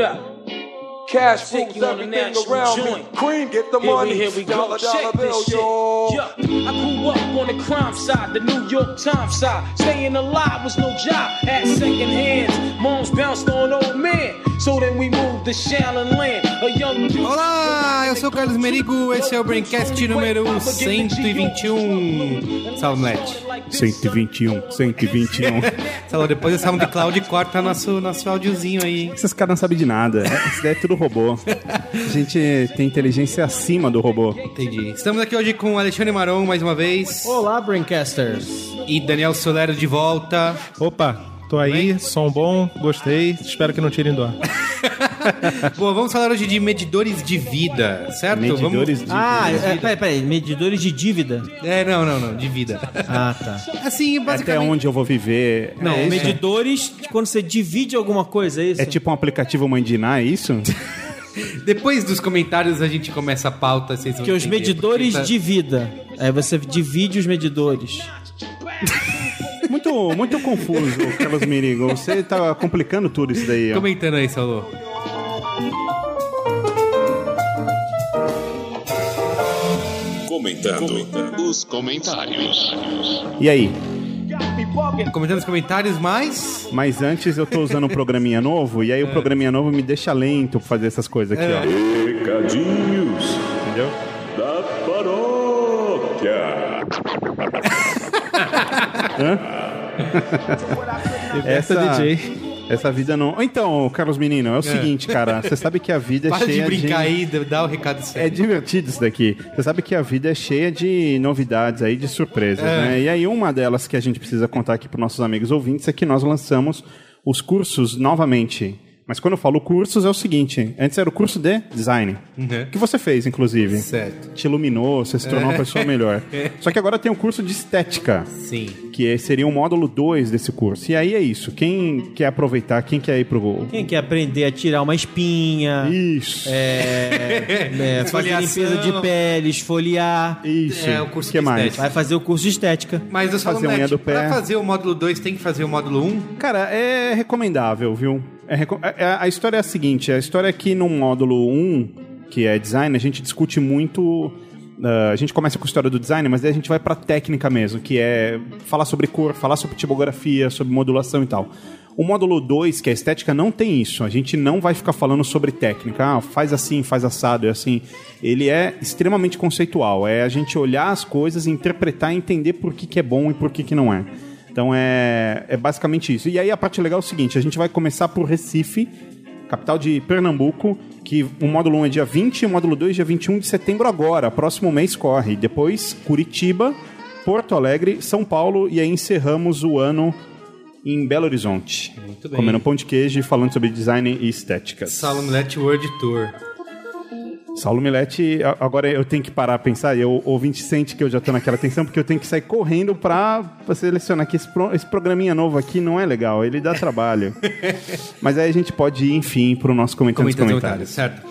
Word up. Cash Take rules you on a everything national around me. Cream, get the Here money. we, here we go. Dollar, dollar Check bill, this shit. yo. Yeah. I grew up on the crime side, the New York Times side. Staying alive was no job. Had second hands. Moms bounced on old men. So then we moved to Shaolin Land. A young dude. Olá, eu sou o Carlos Merigo, esse é o Braincast número 121. Um. Salve, Moleque. 121, 121. Salve, depois o SoundCloud corta nosso, nosso áudiozinho aí. Esses caras não sabem de nada. Isso daí é tudo robô. A gente tem inteligência acima do robô. Entendi. Estamos aqui hoje com Alexandre Maron mais uma vez. Olá, Braincasters. E Daniel Solero de volta. Opa, tô aí, som bom, gostei, espero que não tirem do ar. Bom, vamos falar hoje de medidores de vida, certo? Medidores de... Ah, é, peraí, peraí, medidores de dívida. Vamos... É, não, não, não, de vida. Ah, tá. Assim, Até basicamente... onde eu vou viver. Não, é, medidores de quando você divide alguma coisa, é isso? é tipo um aplicativo Mãe de Iná, é isso? Depois dos comentários a gente começa a pauta, vocês vão que os medidores tá- de vida. Aí você divide os medidores. Muito, muito confuso, Carlos Mirigo. Você tá complicando tudo isso daí, ó. Comentando aí, Saulo. Comentando os comentários. E aí? Comentando os comentários, mas... Mas antes eu tô usando um programinha novo, e aí o programinha novo me deixa lento pra fazer essas coisas aqui, ó. Recadinhos Entendeu? da paróquia. Essa, DJ. Essa vida não. Então, Carlos Menino, é o seguinte, cara. Você sabe que a vida é Para de cheia brincar aí, dá o recado É sério. divertido isso daqui. Você sabe que a vida é cheia de novidades aí, de surpresas, né? E aí uma delas que a gente precisa contar aqui para nossos amigos ouvintes é que nós lançamos os cursos novamente. Mas quando eu falo cursos é o seguinte, antes era o curso de design, que você fez, inclusive. Certo. Te iluminou, você se tornou uma pessoa melhor. Só que agora tem o curso de estética, Sim. que é- seria o módulo 2 desse curso. E aí é isso, quem quer aproveitar, quem quer ir pro... Quem quer aprender a tirar uma espinha, Isso, é, é, fazer limpeza de pele, esfoliar, isso. É, o curso que de mais? estética. vai fazer o curso de estética. Mas eu só Fazer unha do pé. Pra fazer o módulo 2 tem que fazer o módulo 1? Um? Cara, é recomendável, viu? É é- é- a história é a seguinte: a história é que no módulo 1, que é design, a gente discute muito. ah, a gente começa com a história do design, mas daí a gente vai pra técnica mesmo, que é falar sobre cor, falar sobre tipografia, sobre modulação e tal. O módulo 2, que é estética, não tem isso. A gente não vai ficar falando sobre técnica. Ah, faz assim, faz assado, é assim. Ele é extremamente conceitual. É a gente olhar as coisas, interpretar e entender por que, que é bom e por que, que não é. Então é, é basicamente isso. E aí a parte legal é o seguinte: a gente vai começar por Recife, capital de Pernambuco, que o módulo 1 é dia 20 e o módulo 2 dia 21 de setembro agora. Próximo mês corre. Depois Curitiba, Porto Alegre, São Paulo e aí encerramos o ano em Belo Horizonte. Muito bem. Comendo pão de queijo e falando sobre design e estética. Salon Let World Tour. Saulo Milete, agora eu tenho que parar a pensar, e o ouvinte sente que eu já tô naquela tensão, porque eu tenho que sair correndo pra, pra selecionar que esse, pro- esse programinha novo aqui não é legal, ele dá trabalho. Mas aí a gente pode ir, enfim, pro nosso comentário nos Comentando os comentários. certo.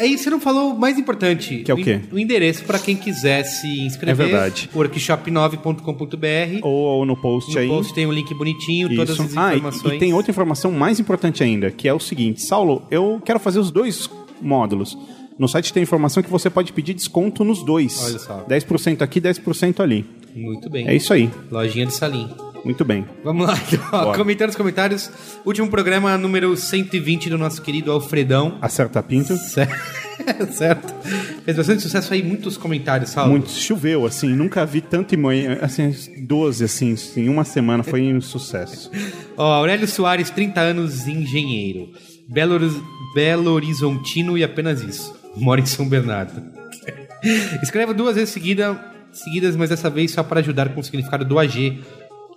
Aí você não falou o mais importante. Que é o quê? O endereço para quem quiser se inscrever. É verdade. Workshop9.com.br. Ou, ou no post No aí. post tem um link bonitinho, todas Isso. as Ah, e- informações. e tem outra informação mais importante ainda, que é o seguinte, Saulo, eu quero fazer os dois módulos. No site tem informação que você pode pedir desconto nos dois. Olha só. 10% aqui, 10% ali. Muito bem. É isso aí. Lojinha de salim. Muito bem. Vamos lá, então, comentando os comentários. Último programa número 120 do nosso querido Alfredão. Acerta pinto. certo? Fez bastante sucesso aí, muitos comentários, Saulo. Muito. Choveu, assim, nunca vi tanto em manhã, assim, 12, assim, em uma semana, foi um sucesso. Ó, Aurélio Soares, 30 anos, engenheiro. Belo, Belo Horizontino e apenas isso. Mora em São Bernardo. Escreva duas vezes seguida, seguidas, mas dessa vez só para ajudar com o significado do AG.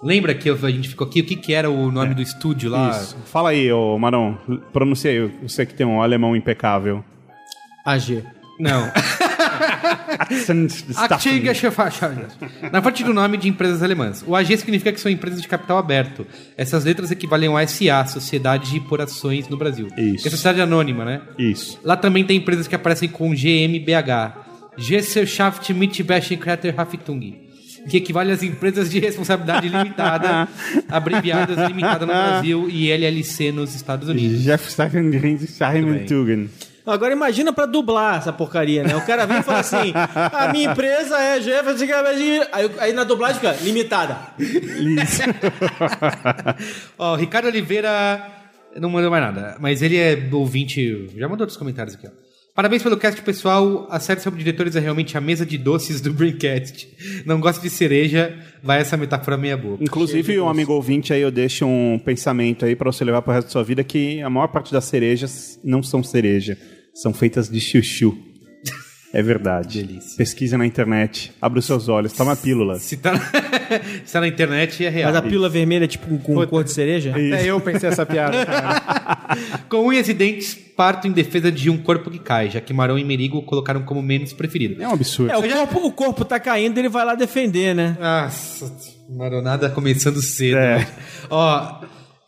Lembra que a gente ficou aqui? O que, que era o nome do estúdio lá? Isso. Fala aí, ô Marão, pronuncia aí, você que tem um alemão impecável. AG. Não. Na parte do nome de empresas alemãs. O AG significa que são empresas de capital aberto. Essas letras equivalem ao SA, Sociedade por Ações no Brasil. Isso. Que é sociedade anônima, né? Isso. Lá também tem empresas que aparecem com GmbH. Gesellschaft Mittelbächen Krater Haftung. que equivale às empresas de responsabilidade limitada, abreviadas limitada no Brasil e LLC nos Estados Unidos. Jeff Simon Tugan. Agora imagina pra dublar essa porcaria, né? O cara vem e fala assim: a minha empresa é Jefferson. Aí, aí na dublagem fica limitada. Ó, o Ricardo Oliveira não mandou mais nada, mas ele é ouvinte. Já mandou outros comentários aqui, ó. Parabéns pelo cast, pessoal. A série sobre diretores é realmente a mesa de doces do Braincast. Não gosta de cereja, vai essa metáfora meia boca. Inclusive, um amigo ouvinte aí, eu deixo um pensamento aí pra você levar pro resto da sua vida que a maior parte das cerejas não são cereja, são feitas de chuchu. É verdade. Delícia. Pesquisa na internet, abre os seus olhos, toma pílulas. Se tá, se tá na internet, é real. Mas a pílula vermelha é tipo com cor de cereja? É, eu pensei essa piada. Com unhas e dentes, parto em defesa de um corpo que cai, já que Marão e Merigo colocaram como menos preferido. É um absurdo. É, o corpo, o corpo tá caindo ele vai lá defender, né? Nossa, Maronada começando cedo. É. né? Ó,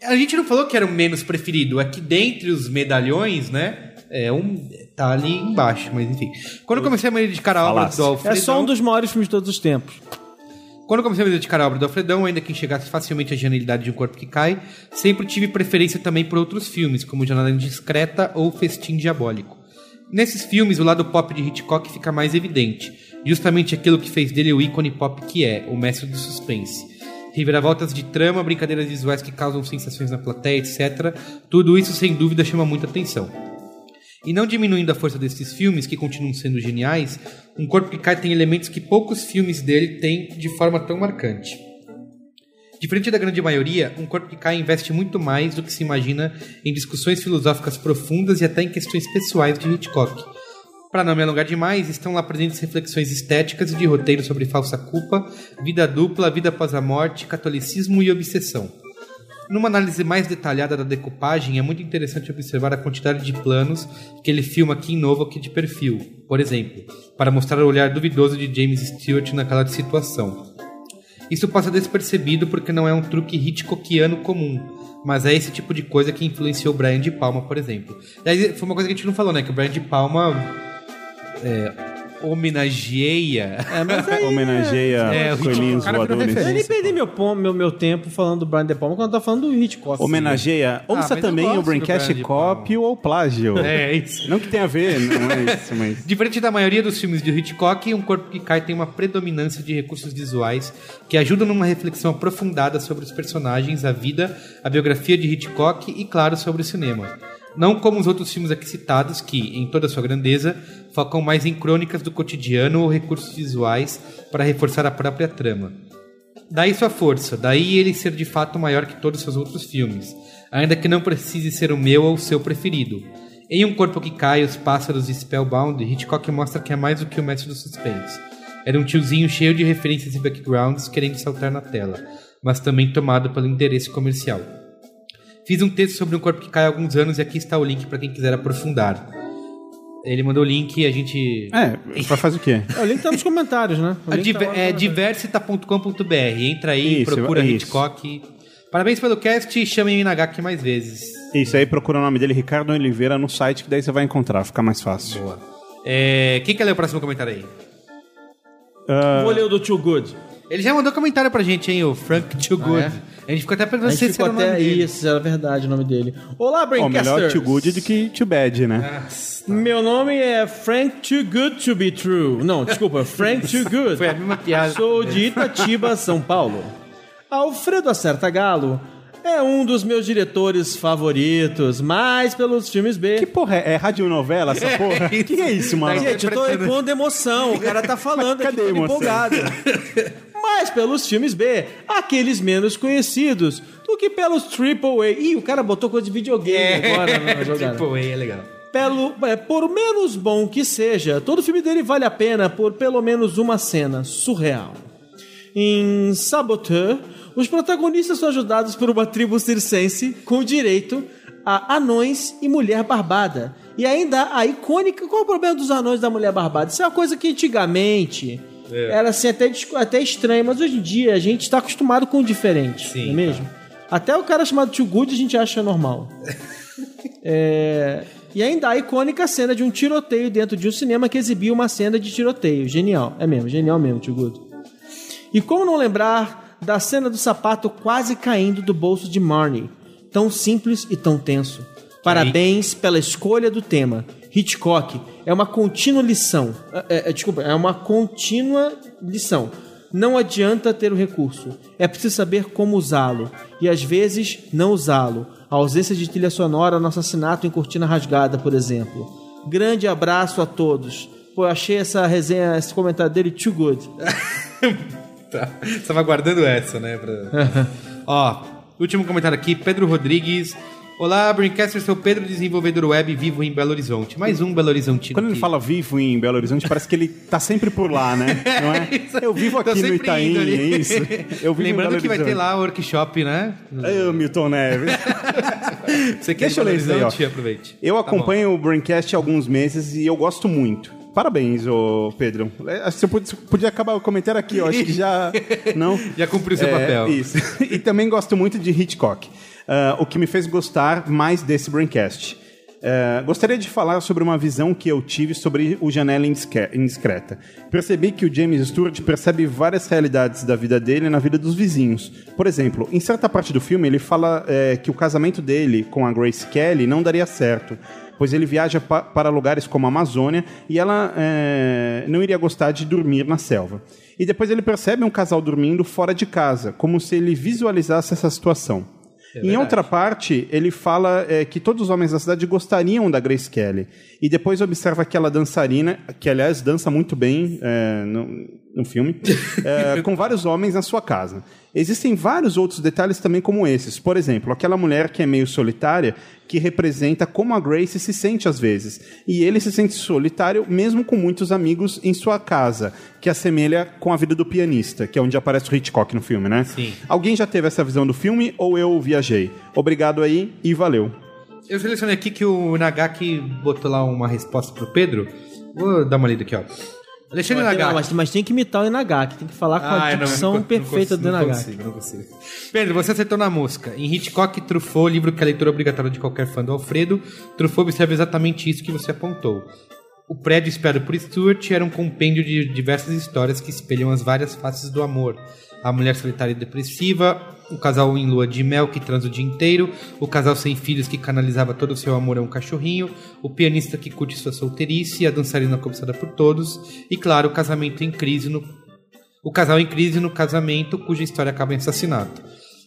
a gente não falou que era o menos preferido, é que dentre os medalhões, né? É um. Tá ali embaixo, mas enfim. Quando eu comecei a me dedicar à obra do É só um dos maiores filmes de todos os tempos. Quando comecei a me dedicar à obra do Alfredão, ainda que enxergasse facilmente a genialidade de um corpo que cai, sempre tive preferência também por outros filmes, como Janela Indiscreta ou Festim Diabólico. Nesses filmes, o lado pop de Hitchcock fica mais evidente, justamente aquilo que fez dele o ícone pop que é, o mestre do suspense. Reviravoltas de trama, brincadeiras visuais que causam sensações na plateia, etc. Tudo isso, sem dúvida, chama muita atenção. E não diminuindo a força desses filmes, que continuam sendo geniais, Um Corpo que Cai tem elementos que poucos filmes dele têm de forma tão marcante. Diferente da grande maioria, Um Corpo que Cai investe muito mais do que se imagina em discussões filosóficas profundas e até em questões pessoais de Hitchcock. Para não me alongar demais, estão lá presentes reflexões estéticas e de roteiro sobre falsa culpa, vida dupla, vida após a morte, catolicismo e obsessão. Numa análise mais detalhada da decupagem, é muito interessante observar a quantidade de planos que ele filma aqui em novo aqui de perfil, por exemplo, para mostrar o olhar duvidoso de James Stewart naquela situação. Isso passa despercebido porque não é um truque Hitchcockiano comum, mas é esse tipo de coisa que influenciou Brian de Palma, por exemplo. E aí, foi uma coisa que a gente não falou, né? Que o Brian de Palma é, homenageia. Homenageia É, o coelhinhos o cara virou voadores. Eu nem perdi meu, meu, meu tempo falando do Brian De Palma quando eu tô falando do Hitchcock. Homenageia. Ouça mas eu também o Braincast. Cópio ou Plágio. É, isso. Não que tenha a ver, não é isso, mas... Diferente da maioria dos filmes de Hitchcock, Um Corpo que Cai tem uma predominância de recursos visuais que ajudam numa reflexão aprofundada sobre os personagens, a vida, a biografia de Hitchcock e, claro, sobre o cinema. Não como os outros filmes aqui citados, que, em toda a sua grandeza, focam mais em crônicas do cotidiano ou recursos visuais para reforçar a própria trama. Daí sua força, daí ele ser de fato maior que todos os seus outros filmes, ainda que não precise ser o meu ou o seu preferido. Em Um Corpo que Cai, Os Pássaros e Spellbound, Hitchcock mostra que é mais do que o mestre do suspense. Era um tiozinho cheio de referências e backgrounds querendo saltar na tela, mas também tomado pelo interesse comercial. Fiz um texto sobre Um Corpo que Cai há alguns anos e aqui está o link para quem quiser aprofundar. Ele mandou o link e a gente... É, vai fazer o quê? É, o link tá nos comentários, né? O A link diver- tá é diversita.com.br. Entra aí, Isso, procura é isso. Hitchcock. Parabéns pelo cast e chamem o Inagaki mais vezes. Isso aí, procura o nome dele, Ricardo Oliveira, no site, que daí você vai encontrar, fica mais fácil. Boa. É, quem quer ler o próximo comentário aí? Vou ler o do Too Good. Ele já mandou comentário pra gente, hein? O Frank Too Good. é? A gente ficou até perguntando se ficou era o nome até dele. isso, era verdade o nome dele. Olá, Braincasters! melhor too good do que too bad, né? Meu nome é Frank Too Good to Be True. Não, desculpa, Frank Too Good. Foi a mesma piada. Sou de Itatiba, São Paulo. Alfredo Acerta Galo é um dos meus diretores favoritos, mais pelos filmes B. Que porra é? É radionovela essa porra? isso. que é isso, mano? Gente, eu tô impondo emoção. O cara tá falando aqui, Cadê a todo emoção? empolgado. Mas pelos filmes B, aqueles menos conhecidos, do que pelos Triple A. Ih, o cara botou coisa de videogame agora na jogada. tipo, é legal. Pelo, é, por menos bom que seja, todo filme dele vale a pena por pelo menos uma cena surreal. Em Saboteur, os protagonistas são ajudados por uma tribo circense com direito a anões e mulher barbada. E ainda a icônica. Qual é o problema dos anões e da mulher barbada? Isso é uma coisa que antigamente era assim, até, até estranho, mas hoje em dia a gente está acostumado com o diferente. Sim, não é mesmo? Até o cara chamado Too Good a gente acha normal. É, E ainda a icônica cena de um tiroteio dentro de um cinema que exibia uma cena de tiroteio. Genial. É mesmo, genial mesmo, Tio Good. E como não lembrar da cena do sapato quase caindo do bolso de Marnie? Tão simples e tão tenso. Parabéns pela escolha do tema. Hitchcock é uma contínua lição. É, é, desculpa, é uma contínua lição. Não adianta ter o recurso. É preciso saber como usá-lo. E às vezes, não usá-lo. A ausência de trilha sonora no assassinato em cortina rasgada, por exemplo. Grande abraço a todos. Pô, eu achei essa resenha, esse comentário dele too good. Tá. Você tava guardando essa, né? Pra... Ó, último comentário aqui, Pedro Rodrigues. Olá, Braincaster, sou Pedro, desenvolvedor web vivo em Belo Horizonte. Mais um Belo Horizonte. Quando ele fala vivo em Belo Horizonte, parece que ele tá sempre por lá, né? Não é? Eu vivo aqui no Itaim, é isso? Eu vivo em Lembrando que vai ter lá o workshop, né? Ô, Milton Neves. Você quer Deixa eu ler isso aí, ó. aproveite. Eu Tá bom. acompanho o Braincast há alguns meses e eu gosto muito. Parabéns, ô Pedro. É, você podia, podia acabar o comentário aqui, eu acho que já. Não? Já cumpriu seu É, papel. Isso. E também gosto muito de Hitchcock, ah, o que me fez gostar mais desse Braincast. Ah, gostaria de falar sobre uma visão que eu tive sobre o Janela Indiscreta. Percebi que o James Stewart percebe várias realidades da vida dele na vida dos vizinhos. Por exemplo, em certa parte do filme, ele fala eh, que o casamento dele com a Grace Kelly não daria certo, pois ele viaja pa- para lugares como a Amazônia e ela eh, não iria gostar de dormir na selva. E depois ele percebe um casal dormindo fora de casa, como se ele visualizasse essa situação. Em outra parte, ele fala eh, que todos os homens da cidade gostariam da Grace Kelly. E depois observa aquela dançarina, que aliás dança muito bem eh, no, no filme, eh, com vários homens na sua casa. Existem vários outros detalhes também como esses. Por exemplo, aquela mulher que é meio solitária, que representa como a Grace se sente às vezes. E ele se sente solitário mesmo com muitos amigos em sua casa, que assemelha com a vida do pianista, que é onde aparece o Hitchcock no filme, né? Sim. Alguém já teve essa visão do filme ou eu viajei? Obrigado aí e valeu. Eu selecionei aqui que o Nagaki botou lá uma resposta pro Pedro. Vou dar uma lida aqui, ó. Alexandre Não, Nagaki. mas, mas tem que imitar o Inagaki, tem que falar com a Ah, não- dicção não- não perfeita do não Inagaki. consigo, não consigo. Pedro, você acertou na mosca. Em Hitchcock, Truffaut, livro que é a leitura obrigatória de qualquer fã do Alfredo, Truffaut observa exatamente isso que você apontou. O prédio esperado por Stuart era um compêndio de diversas histórias que espelham as várias faces do amor. A mulher solitária e depressiva, o casal em lua de mel que transa o dia inteiro, o casal sem filhos que canalizava todo o seu amor a um cachorrinho, o pianista que curte sua solteirice, a dançarina cobiçada por todos, e claro, o casamento em crise no o casal em crise no casamento, cuja história acaba em assassinato.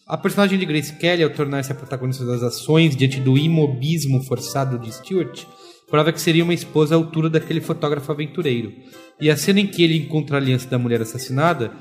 A personagem de Grace Kelly, ao tornar-se a protagonista das ações diante do imobismo forçado de Stuart, prova que seria uma esposa à altura daquele fotógrafo aventureiro. E a cena em que ele encontra a aliança da mulher assassinada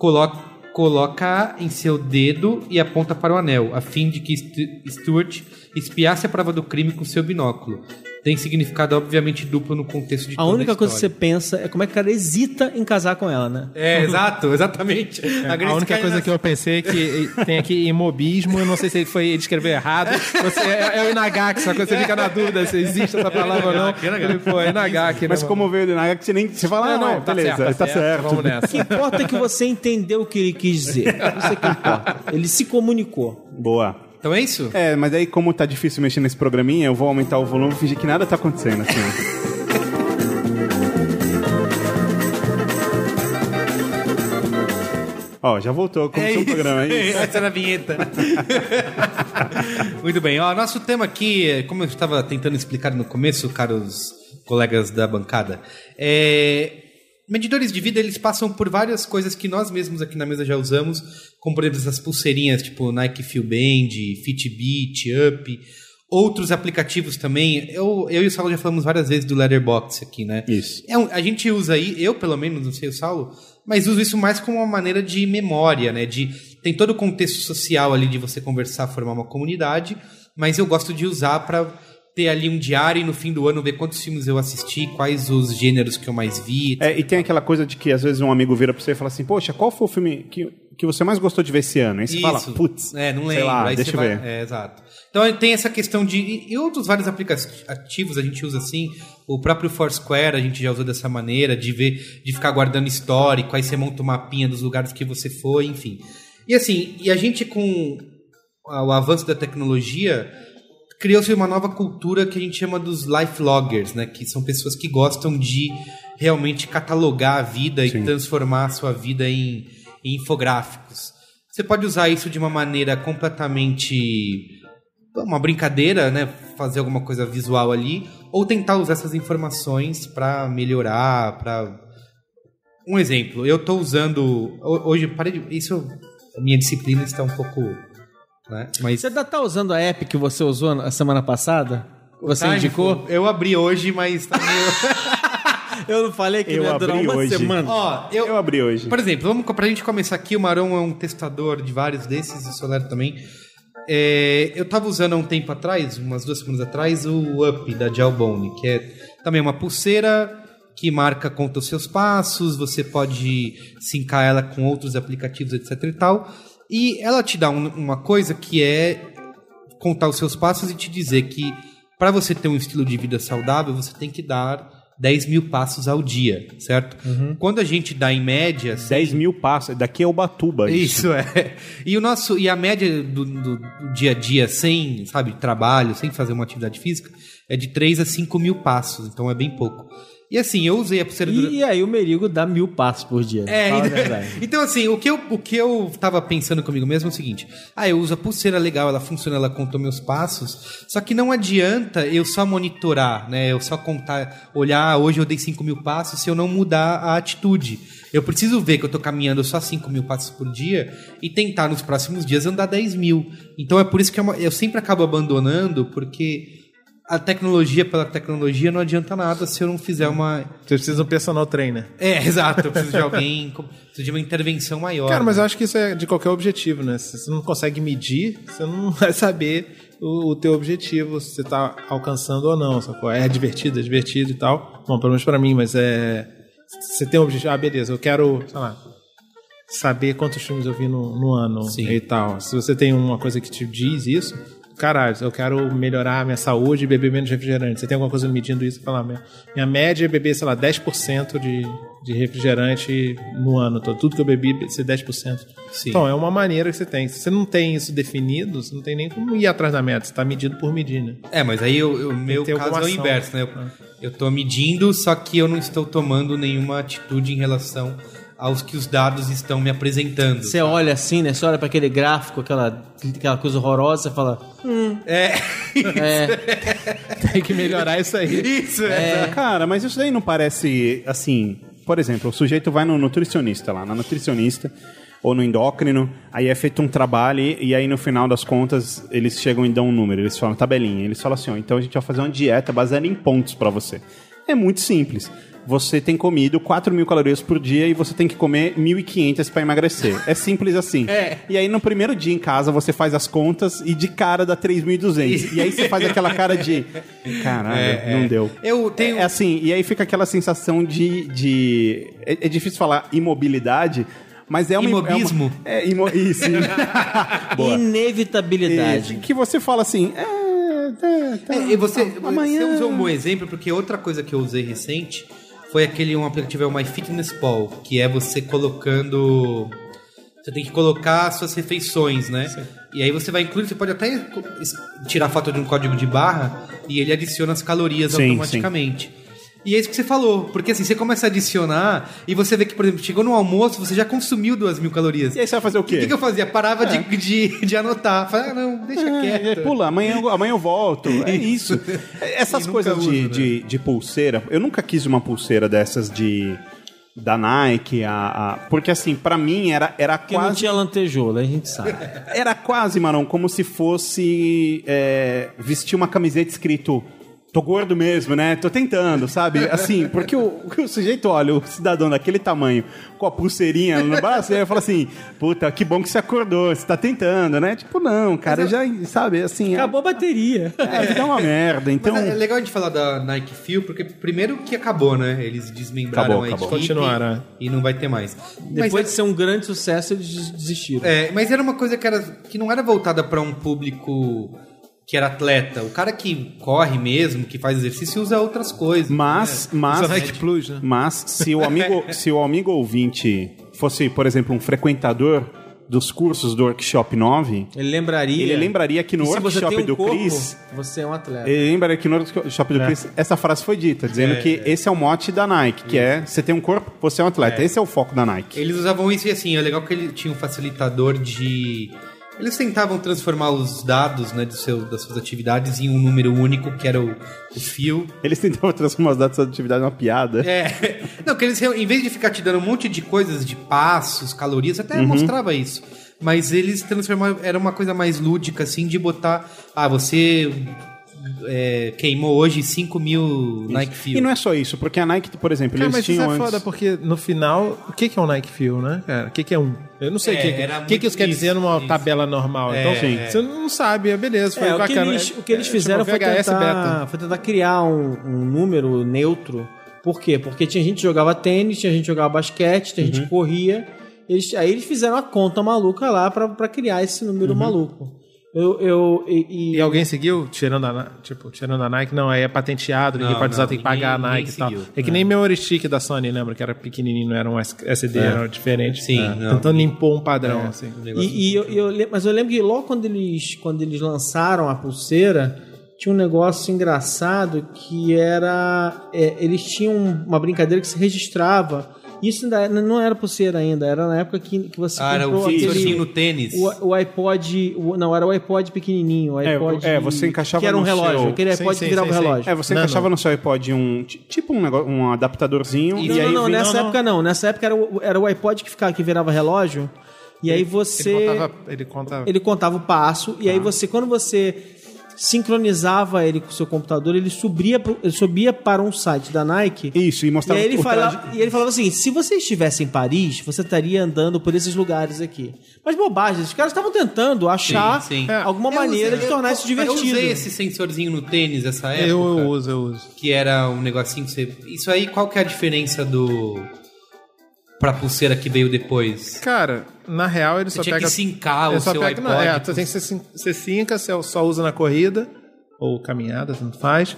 coloca, coloca em seu dedo e aponta para o anel, a fim de que Stu- Stuart espiasse a prova do crime com seu binóculo. Tem significado obviamente duplo no contexto de A toda única coisa que você pensa é como é que o cara hesita em casar com ela, né? É, exato, exatamente. A, Grace única coisa nas- que eu pensei é que tem aqui imobismo, eu não sei se ele foi ele escreveu errado. Você, é, é o Inagaki, só que você fica na dúvida se existe essa palavra ou não. Ele, é Inagaki, né? Mas como veio do Naga, você nem. Você fala, ah, não, tá beleza, certo, tá certo. Vamos O que nessa. importa é que você entendeu o que ele quis dizer. Isso é que importa. Ele se comunicou. Boa. Então é isso? É, mas aí, como tá difícil mexer nesse programinha, eu vou aumentar o volume e fingir que nada tá acontecendo, assim. ó. Já voltou, começou o programa aí. Essa era a vinheta. Muito bem. Ó, nosso tema aqui, como eu estava tentando explicar no começo, caros colegas da bancada, é... medidores de vida eles passam por várias coisas que nós mesmos aqui na mesa já usamos, como por exemplo essas pulseirinhas tipo Nike Feel Band, Fitbit, Up, outros aplicativos também. Eu, eu e o Saulo já falamos várias vezes do Letterboxd aqui, né? Isso. É um- a gente usa aí, eu pelo menos, não sei o Saulo, mas uso isso mais como uma maneira de memória, né? De, tem todo o contexto social ali de você conversar, formar uma comunidade, mas eu gosto de usar para ter ali um diário e no fim do ano ver quantos filmes eu assisti, quais os gêneros que eu mais vi. É, e tem aquela coisa de que às vezes um amigo vira pra você e fala assim: Poxa, qual foi o filme que, que você mais gostou de ver esse ano? Aí você fala, putz, é, não sei lembro. lá, deixa eu vai- ver. É, exato. Então tem essa questão de. E, outros vários aplicativos a gente usa assim. O próprio Foursquare a gente já usou dessa maneira, de ver, de ficar guardando histórico, aí você monta um mapinha dos lugares que você foi, enfim. E assim, e a gente com o avanço da tecnologia criou-se uma nova cultura que a gente chama dos life loggers, né? Que são pessoas que gostam de realmente catalogar a vida e transformar a sua vida em, em infográficos. Você pode usar isso de uma maneira completamente uma brincadeira, né, fazer alguma coisa visual ali, ou tentar usar essas informações para melhorar, para um exemplo. Eu estou usando ho- hoje parei de, isso a minha disciplina está um pouco, né, mas Você ainda tá usando a app que você usou na semana passada? Você Time, indicou? Eu abri hoje, mas tá meio... Eu não falei que Eu ia durar abri uma hoje. semana. Ó, eu, Eu abri hoje. Por exemplo, vamos, pra gente começar aqui, o Marão é um testador de vários desses, o Solero também. É, eu tava usando há um tempo atrás, umas duas semanas atrás, o Up da Jawbone, que é também uma pulseira que marca, conta os seus passos, você pode sincar ela com outros aplicativos, etc e tal. E ela te dá um- uma coisa que é contar os seus passos e te dizer que para você ter um estilo de vida saudável, você tem que dar 10 mil passos ao dia, certo? Quando a gente dá em média... 10 mil passos. Daqui é Ubatuba. Isso é. E o nosso e a média do, do- do dia a dia sem, sabe, trabalho, sem fazer uma atividade física, é de 3 a 5 mil passos, então é bem pouco. E assim, eu usei a pulseira do- E aí o Merigo dá mil passos por dia. é, então, então, assim, o que, eu, o que eu tava pensando comigo mesmo é o seguinte: ah, eu uso a pulseira legal, ela funciona, ela conta meus passos, só que não adianta eu só monitorar, né? Eu só contar, olhar, ah, hoje eu dei 5 mil passos se eu não mudar a atitude. Eu preciso ver que eu tô caminhando só 5 mil passos por dia e tentar nos próximos dias andar 10 mil. Então é por isso que é uma- eu sempre acabo abandonando, porque a tecnologia pela tecnologia não adianta nada se eu não fizer uma. Você precisa de um personal trainer. É, exato. Eu preciso de alguém, preciso de uma intervenção maior. Cara, mas eu acho que isso é de qualquer objetivo, né? Se você não consegue medir, você não vai saber o, o teu objetivo, se você tá alcançando ou não. Sacou? É divertido, é divertido e tal. Bom, pelo menos pra mim, mas é. Você tem um objetivo. Ah, beleza, eu quero, sei lá, saber quantos filmes eu vi no, no ano Sim. e tal. Se você tem uma coisa que te diz isso, caralho, eu quero melhorar a minha saúde e beber menos refrigerante. Você tem alguma coisa medindo isso? Falar, minha, minha média é beber, sei lá, 10% de, de refrigerante no ano todo. Tudo que eu bebi, ser 10%. Sim. Então, é uma maneira que você tem. Se você não tem isso definido, você não tem nem como ir atrás da meta. Você está medido por medir, né? É, mas aí o meu caso é o inverso, né? Eu, eu tô medindo, só que eu não estou tomando nenhuma atitude em relação aos que os dados estão me apresentando. Você olha assim, né? Você olha pra aquele gráfico, aquela, aquela coisa horrorosa, você fala. É, É, Tem que melhorar isso aí. isso, é. Cara, mas isso daí não parece assim. Por exemplo, o sujeito vai no nutricionista lá, na nutricionista ou no endócrino, aí é feito um trabalho e, aí no final das contas eles chegam e dão um número, eles falam tabelinha, eles falam assim, ó, então a gente vai fazer uma dieta baseada em pontos pra você. É muito simples. Você tem comido 4 mil calorias por dia e você tem que comer 1.500 pra emagrecer. É simples assim. É. E aí no primeiro dia em casa você faz as contas e de cara dá 3.200. E aí você faz aquela cara de caralho, É, não é. deu. Eu tenho. É assim, e aí fica aquela sensação de. de é, é difícil falar imobilidade, mas é uma. Imobismo? É, uma, é imo, isso. Inevitabilidade. É, que você fala assim. É, é, tá, É, e você, amanhã. você usou um bom exemplo, porque outra coisa que eu usei recente foi aquele um aplicativo, é o MyFitnessPal, que é você colocando. Você tem que colocar as suas refeições, né? E aí você vai incluir, você pode até tirar foto de um código de barra e ele adiciona as calorias Sim, automaticamente. E é isso que você falou, porque assim, você começa a adicionar e você vê que, por exemplo, chegou no almoço, você já consumiu duas mil calorias. E aí você vai fazer o O quê? que, que eu fazia? Parava de, de, de anotar. Falei, ah, não, deixa É, quieto. pula, amanhã, eu- amanhã eu volto. É isso. Essas E coisas uso, de, né? de, de pulseira, eu nunca quis uma pulseira dessas de. Da Nike, a, a- porque assim, pra mim era, era Porque não quase. tinha lantejoula, a gente sabe. Era quase, Marão, como se fosse é, vestir uma camiseta escrito tô gordo mesmo, né? Tô tentando, sabe? Assim, porque o, o sujeito olha, o cidadão daquele tamanho, com a pulseirinha no braço, ele fala assim, puta, que bom que você acordou, você tá tentando, né? Tipo, não, cara, já, sabe, assim... Acabou a bateria. É, a vida é uma merda, então... Mas é legal a gente falar da Nike Fuel, porque primeiro que acabou, né? Eles desmembraram Acabou, a acabou. equipe Continuaram, é. e não vai ter mais. Depois mas, de ser um grande sucesso, eles des- desistiram. é, mas era uma coisa que, era, que não era voltada para um público que era atleta. O cara que corre mesmo, que faz exercício, usa outras coisas. Mas, mas, Usa Nike Plus, né? mas se o amigo, se o amigo ouvinte fosse, por exemplo, um frequentador dos cursos do Workshop 9, Ele lembraria. ele lembraria que no que workshop um do corpo, Chris. Você é um atleta. Ele lembra que no workshop do Chris essa frase foi dita, dizendo que esse é o mote da Nike, que é você tem um corpo, você é um atleta. Esse é o foco da Nike. Eles usavam isso e assim, é legal que ele tinha um facilitador de. Eles tentavam transformar os dados né, do seu, das suas atividades em um número único, que era o, o fio. Eles tentavam transformar os dados da atividade numa piada. É. Não, que eles, em vez de ficar te dando um monte de coisas, de passos, calorias, até mostrava isso. Mas eles transformaram. Era uma coisa mais lúdica, assim, de botar. Ah, você. É, queimou hoje 5 mil Nike Fuel. E não é só isso, porque a Nike, por exemplo, Cara, eles mas isso tinham é antes... foda, porque no final, o que que é um Nike Fuel, né, cara? O que que é um? Eu não sei o É, que, que, que, que isso quer dizer isso, numa isso. tabela normal. É, então, Sim. você não sabe, é beleza, foi É, o, que bacana. eles, o que eles É, fizeram foi tentar, beta. foi tentar criar um, um número neutro. Por quê? Porque tinha gente que jogava tênis, tinha gente que jogava basquete, tinha Uhum. gente que corria. Eles, aí eles fizeram a conta maluca lá pra criar esse número maluco. Eu, eu, e, e- alguém seguiu? Tirando a, tipo, tirando a Nike? Não, aí é patenteado, ninguém Não, pode usar, não, tem que pagar ninguém- a Nike e tal. seguiu. É que nem memory stick da Sony, lembra? Que era pequenininho, não era um SD, era diferente. Sim, É, não. Tentando impor um padrão, assim. Um E, e eu, eu mas eu lembro que logo quando eles, quando eles lançaram a pulseira, tinha um negócio engraçado que era. é, eles tinham uma brincadeira que se registrava. Isso ainda era- não era pulseira ainda, era na época que, que você Ah, era o comprou aquele- no tênis. O, o iPod. o- não, era o iPod pequenininho. O É, iPod, é, você encaixava Que era um no relógio. seu- Aquele Sim, iPod sim, que virava sim, sim. relógio. É, você Não, encaixava não. no seu iPod um, ti- tipo um, negócio, um adaptadorzinho E e, Não, aí não, não, vinha- nessa não, época não. Nessa época era o, era o iPod que, ficava, que virava relógio. E aí você. Ele contava... Ele contava... ele contava o passo e aí você quando você sincronizava ele com o seu computador ele subia pro- ele subia para um site da Nike Isso, e e mostrava aí ele o falava, traje- e ele falava assim se você estivesse em Paris você estaria andando por esses lugares aqui mas bobagem os caras estavam tentando achar Sim, sim. alguma Eu maneira usei- de tornar eu- isso divertido Eu usei esse sensorzinho no tênis essa época. Eu, eu uso, eu uso. Que era um negocinho que você. Isso aí, qual que é a diferença do. Pra pulseira que veio depois? Cara, na real ele Você só tinha pega... que sincar o seu pega- iPod. Não, é, você tem que ser, sin- você sinca, você só usa na corrida, ou caminhada, tanto faz.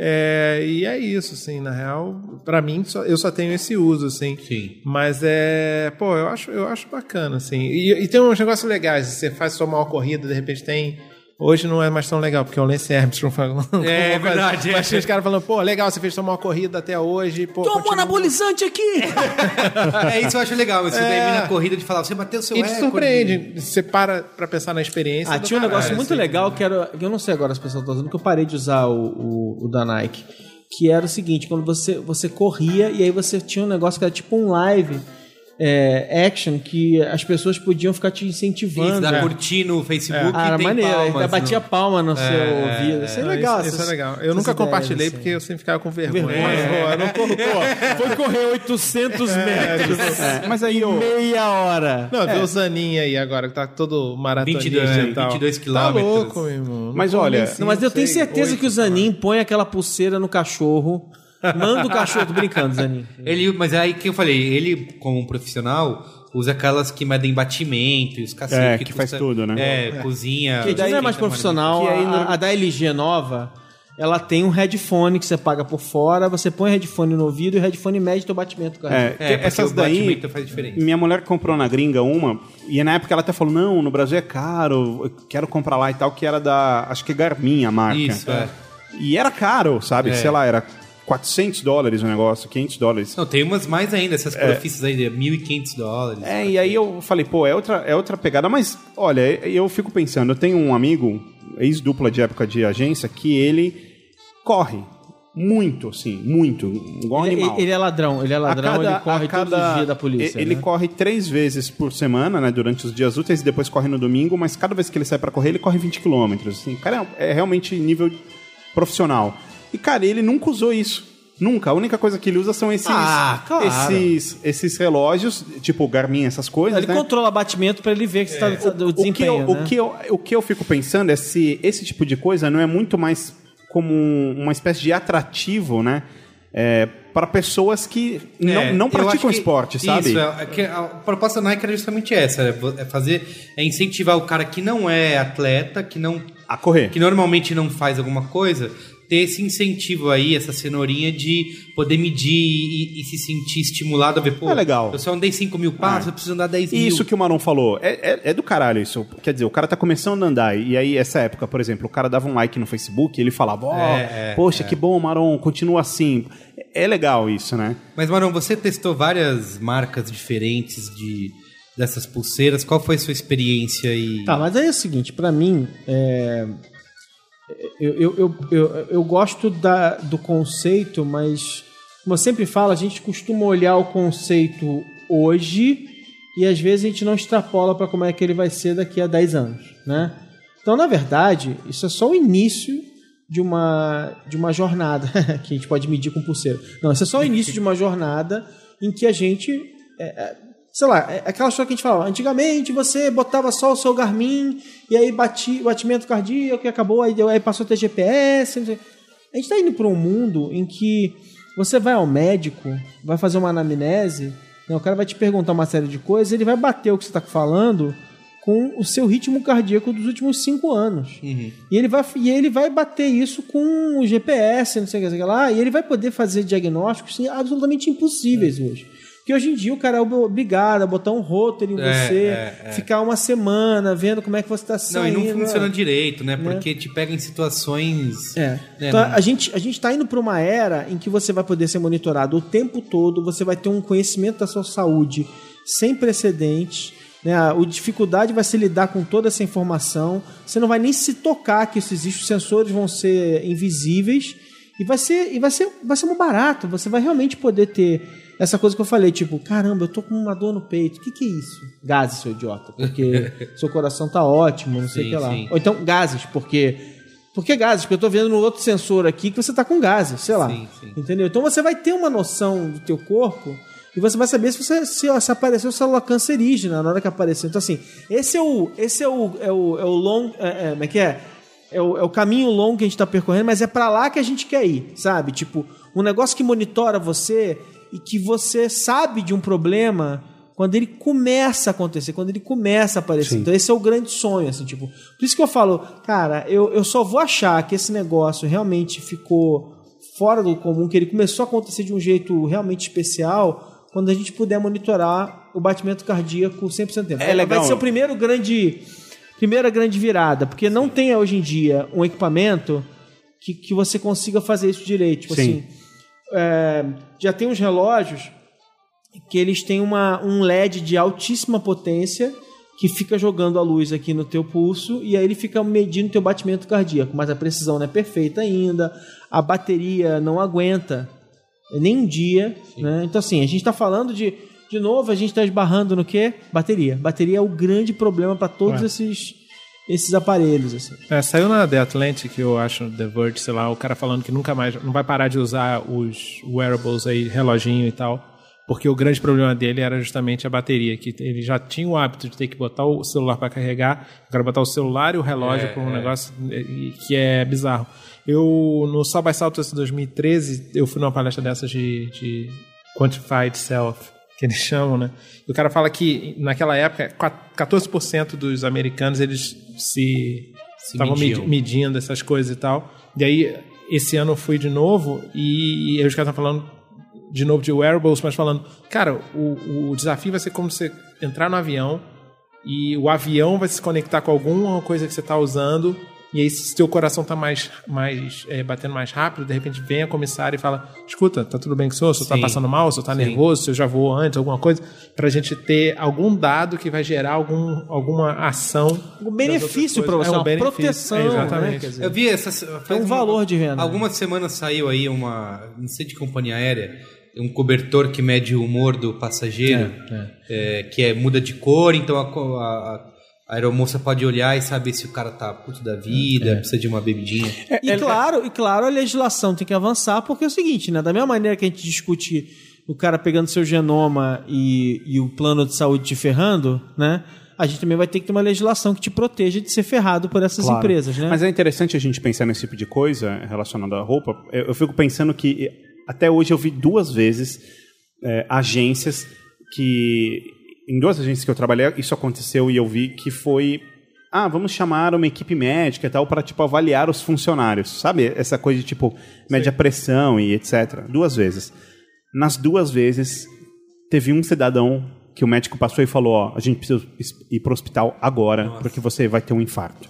É, e é isso, assim, na real, pra mim, só- eu só tenho esse uso, assim. Sim. Mas é, pô, eu acho, eu acho bacana, assim. E, e tem uns negócios legais, você faz sua maior corrida, de repente tem. Hoje não é mais tão legal, porque o Lance Armstrong falando. É, coisa. verdade, é. Mas tinha os caras falando, pô, legal, você fez sua maior corrida até hoje, pô. toma um continua- anabolizante aqui é isso eu acho legal. Você termina a corrida de falar, você bateu o seu E te recorde. surpreende, você para pra pensar na experiência. Ah, tinha um negócio caralho, muito assim. legal que era. que eu não sei agora se as pessoas estão usando, que eu parei de usar o, o, o da Nike. Que era o seguinte: quando você, você corria e aí você tinha um negócio que era tipo um live é, action que as pessoas podiam ficar te incentivando. Isso, dá É. curtir no Facebook Ah, era tem maneiro. Palmas. batia no- palma no seu ouvido. Isso é Não, legal. Isso, isso é legal. Eu nunca ideias, compartilhei assim. porque eu sempre ficava com vergonha. Vergonha. Mas, pô, eu não corro, Foi correr 800 metros. É, mas aí eu, Meia hora. Não, vê o Zanin aí agora, que tá todo maratonista 22, e tal. 22 Tá quilômetros. louco, meu irmão. Mas Não, olha- Não, mas eu tenho certeza que o Zanin põe aquela pulseira no cachorro. Manda o cachorro. Tô brincando, Zanin. Ele, mas é aí que eu falei, ele, como um profissional, usa aquelas que medem batimento e os cacetes. É, que faz tudo, né? É, cozinha. Que daí não é mais profissional. Que aí a, não- a da LG nova, ela tem um headphone que você paga por fora, você põe o headphone no ouvido e o headphone mede teu batimento É, cardíaco. É, porque essas o daí. batimento faz diferença. Minha mulher comprou na gringa uma, e na época ela até falou: não, no Brasil é caro, eu quero comprar lá e tal, que era da. Acho que Garmin a marca. Isso, é. E era caro, sabe? É. Sei lá, era 400 dólares o negócio, 500 dólares. Não, tem umas mais ainda, essas profissas aí de 1.500 dólares. É, e aí eu falei, pô, é outra, é outra pegada, mas olha, eu fico pensando, eu tenho um amigo, ex-dupla de época de agência, que ele corre muito, assim, muito, igual Ele, animal. ele é ladrão, ele é ladrão, ele corre cada- todos os dias da polícia. Ele né? corre três vezes por semana, né, durante os dias úteis, e depois corre no domingo, mas cada vez que ele sai pra correr, ele corre 20 quilômetros. Assim, o cara é, é realmente nível profissional. E, cara, ele nunca usou isso. Nunca. A única coisa que ele usa são esses, Ah, claro. esses, esses relógios, tipo Garmin, essas coisas, Ele né? controla batimento pra ele ver que você tá, o, o, que eu, desempenho. né? o, que eu, o que eu fico pensando é se esse tipo de coisa não é muito mais como um- uma espécie de atrativo, né? É, para pessoas que não, É, não praticam esporte, sabe? Isso, é, é que a proposta da Nike era justamente essa, é vo- é fazer, é incentivar o cara que não é atleta, que não A correr. que normalmente não faz alguma coisa, ter esse incentivo aí, essa cenourinha de poder medir e, e se sentir estimulado a ver, pô, É legal. eu só andei 5 mil passos, É. eu preciso andar 10 mil. Isso que o Maron falou, é, é, é do caralho isso. Quer dizer, o cara tá começando a andar, e aí, essa época, por exemplo, o cara dava um like no Facebook e ele falava, ó, É, é, poxa, que bom, Maron, continua assim. É legal isso, né? Mas, Marão, você testou várias marcas diferentes de dessas pulseiras. Qual foi a sua experiência aí? Tá, mas aí é o seguinte, pra mim, é, eu, eu, eu, eu, eu gosto da, do conceito, mas, como eu sempre falo, a gente costuma olhar o conceito hoje e às vezes a gente não extrapola para como é que ele vai ser daqui a 10 anos, né? Então, na verdade, isso é só o início de uma, de uma jornada que a gente pode medir com pulseira. Não, isso é só o início de uma jornada em que a gente é, é, sei lá, é aquela história que a gente falava. Antigamente você botava só o seu Garmin e aí batia o batimento cardíaco e acabou, aí, deu- aí passou a ter GPS. não sei. A gente está indo para um mundo em que você vai ao médico, vai fazer uma anamnese, né, o cara vai te perguntar uma série de coisas, ele vai bater o que você está falando com o seu ritmo cardíaco dos últimos cinco anos. Uhum. E ele vai, e ele vai bater isso com o GPS, não sei o que, sei lá, e ele vai poder fazer diagnósticos assim, absolutamente impossíveis hoje. Porque hoje em dia o cara é obrigado a botar um roteiro em É, você, é, é. ficar uma semana vendo como é que você está Não, saindo. e não funciona né? direito, né? Porque te pega em situações. É. né, Então, não- a gente a gente está indo para uma era em que você vai poder ser monitorado o tempo todo, você vai ter um conhecimento da sua saúde sem precedentes. Né? A a dificuldade vai ser lidar com toda essa informação. Você não vai nem se tocar que isso existe, os sensores vão ser invisíveis e vai ser e vai ser vai ser muito barato. Você vai realmente poder ter essa coisa que eu falei, tipo, caramba, eu tô com uma dor no peito. O que, que é isso? Gases, seu idiota, porque seu coração tá ótimo, não sei o que lá. sim. Ou então gases, porque por que gases? Porque eu tô vendo no outro sensor aqui que você tá com gases, sei lá. Sim, sim. Entendeu? Então você vai ter uma noção do teu corpo e você vai saber se você se, se apareceu célula cancerígena na hora que apareceu. Então assim, esse é o esse é o é o, é o long, é, é, como é que é? É o, é o caminho longo que a gente tá percorrendo, mas é pra lá que a gente quer ir, sabe? Tipo, um negócio que monitora você e que você sabe de um problema quando ele começa a acontecer, quando ele começa a aparecer. Então esse é o grande sonho, assim, tipo. Por isso que eu falo, cara, eu, eu só vou achar que esse negócio realmente ficou fora do comum, que ele começou a acontecer de um jeito realmente especial, quando a gente puder monitorar o batimento cardíaco 100% do tempo. É legal. Vai ser o primeiro grande primeira grande virada, porque não tem hoje em dia um equipamento que, que você consiga fazer isso direito. Tipo Sim. assim, é, já tem uns relógios que eles têm uma, um LED de altíssima potência que fica jogando a luz aqui no teu pulso e aí ele fica medindo teu batimento cardíaco, mas a precisão não é perfeita ainda, a bateria não aguenta nem um dia, né? Então assim, a gente está falando de de novo, a gente está esbarrando no quê? Bateria. Bateria é o grande problema para todos Ué. esses esses aparelhos assim. É, saiu na The Atlantic, eu acho, The Verge, sei lá, o cara falando que nunca mais, não vai parar de usar os wearables aí, reloginho e tal, porque o grande problema dele era justamente a bateria, que ele já tinha o hábito de ter que botar o celular para carregar, agora botar o celular e o relógio para um negócio eh, que é bizarro. Eu, no South by Southwest 2013, eu fui numa palestra dessas de, de Quantified Self, que eles chamam, né? E o cara fala que naquela época, 14% dos americanos eles se estavam medindo essas coisas e tal. E aí, esse ano eu fui de novo e, e aí os caras estão falando de novo de wearables, mas falando, cara, o, o desafio vai ser como você entrar no avião e o avião vai se conectar com alguma coisa que você está usando e aí se teu coração tá mais, mais é, batendo mais rápido, de repente vem a comissária e fala, escuta, tá tudo bem com o senhor? O senhor tá Sim. passando mal? O senhor tá Sim. nervoso? O senhor já voou antes? Alguma coisa? Pra gente ter algum dado que vai gerar algum, alguma ação. Um benefício para você, É um uma benefício, proteção, é, exatamente. né? Dizer, Eu vi essas. faz um valor de venda. Algumas semanas saiu aí uma. Não sei de companhia aérea. Um cobertor que mede o humor do passageiro. é, que é muda de cor, então a, a- a aeromoça pode olhar e saber se o cara tá puto da vida, precisa de uma bebidinha. E claro, e claro, a legislação tem que avançar, porque é o seguinte, né? Da mesma maneira que a gente discute o cara pegando seu genoma e, e o plano de saúde te ferrando, né? A gente também vai ter que ter uma legislação que te proteja de ser ferrado por essas Claro. empresas, né? Mas é interessante a gente pensar nesse tipo de coisa relacionada à roupa. Eu, eu fico pensando que até hoje eu vi duas vezes eh, agências que. Em duas agências que eu trabalhei, isso aconteceu e eu vi que foi ah, vamos chamar uma equipe médica e tal para tipo avaliar os funcionários, sabe? Essa coisa de tipo média pressão e etc. Duas vezes. Nas duas vezes teve um cidadão que o médico passou e falou, ó, a gente precisa ir pro hospital agora porque você vai ter um infarto.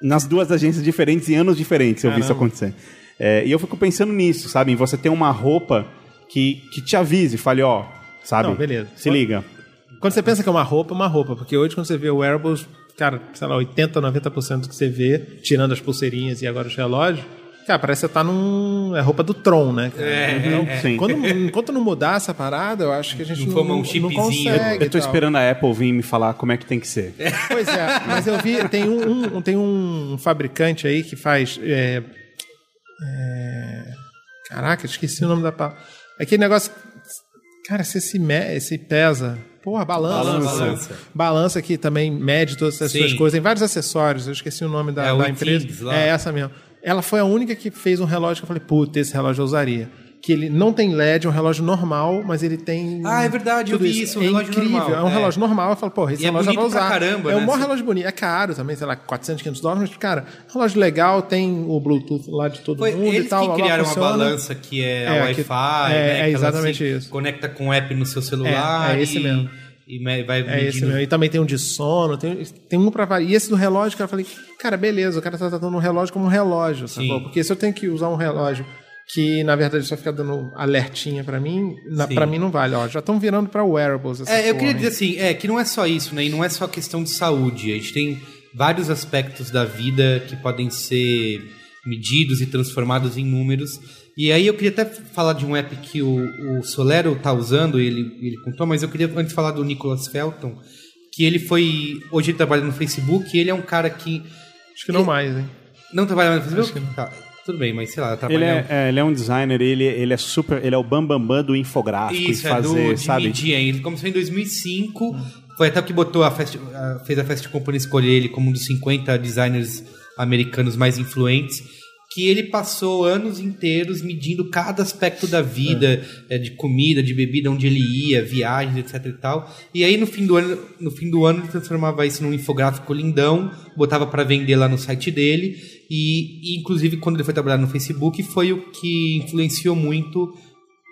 Nas duas agências diferentes em anos diferentes eu vi isso acontecer. É, e eu fico pensando nisso, sabe? Em você ter uma roupa que, que te avise, fale, ó, sabe? Não, beleza. Se liga. Quando você pensa que é uma roupa, é uma roupa. Porque hoje, quando você vê o wearables, cara, sei lá, 80, 90% do que você vê, tirando as pulseirinhas e agora os relógios, cara, parece que você tá num. É roupa do Tron, né? cara? então, Sim. quando- enquanto não mudar essa parada, eu acho que a gente Não não, um não chipzinho. consegue. Eu tô tal. esperando a Apple vir me falar como é que tem que ser. Pois é, mas eu vi, tem um, um- tem um fabricante aí que faz. é, é, caraca, esqueci o nome da palavra. Aquele negócio. Cara, se se, me, se pesa. Porra, balança. Balança. Balança. Balança que também mede todas essas suas coisas. Tem vários acessórios, eu esqueci o nome da, É da empresa. Things. É essa mesmo. Ela foi a única que fez um relógio que eu falei, puta, esse relógio eu usaria. Que ele não tem LED, é um relógio normal, mas ele tem. Ah, é verdade, eu vi isso, um é incrível. normal, É um é. relógio normal. Eu falo, porra, esse E é relógio eu vou usar. caramba, é um né? bom relógio bonito. É caro também, sei lá, 400, 500 dólares, mas, cara, relógio legal, tem o Bluetooth lá de todo Foi mundo eles e tal. que blá, criaram uma balança que é, É, a que- Wi-Fi, é, né? é que exatamente isso. Conecta com o app no seu celular. É, é esse e, mesmo. E vai É esse mesmo. E também tem um de sono, tem, tem um pra variar. E esse do relógio, cara, eu falei, cara, beleza, o cara tá tratando um relógio como um relógio, sacou? Porque se eu tenho que usar um relógio que, na verdade, só fica dando alertinha pra mim, pra mim não vale. Ó, já estão virando pra wearables. essa É, eu queria dizer assim, é que não é só isso, né? E não é só questão de saúde. A gente tem vários aspectos da vida que podem ser medidos e transformados em números. E aí eu queria até falar de um app que o, o Solero tá usando, ele, ele contou, mas eu queria antes falar do Nicholas Felton, que ele foi. Hoje ele trabalha no Facebook e ele é um cara que. Acho que não mais, hein? Não trabalha no Facebook? Tá, tudo bem, mas sei lá, Ele é, é, ele é um designer, ele, ele é super. Ele é o bambambam bam, bam do infográfico Isso, e é fazer, do, de sabe? hein? Ele começou em 2005, foi até o que botou a Fast, fez a Fast Company escolher ele como um dos 50 designers americanos mais influentes, que ele passou anos inteiros medindo cada aspecto da vida, eh, de comida, de bebida, onde ele ia, viagens, etc e tal. E aí no fim do ano, no fim do ano ele transformava isso num infográfico lindão, botava para vender lá no site dele e, e, inclusive quando ele foi trabalhar no Facebook foi o que influenciou muito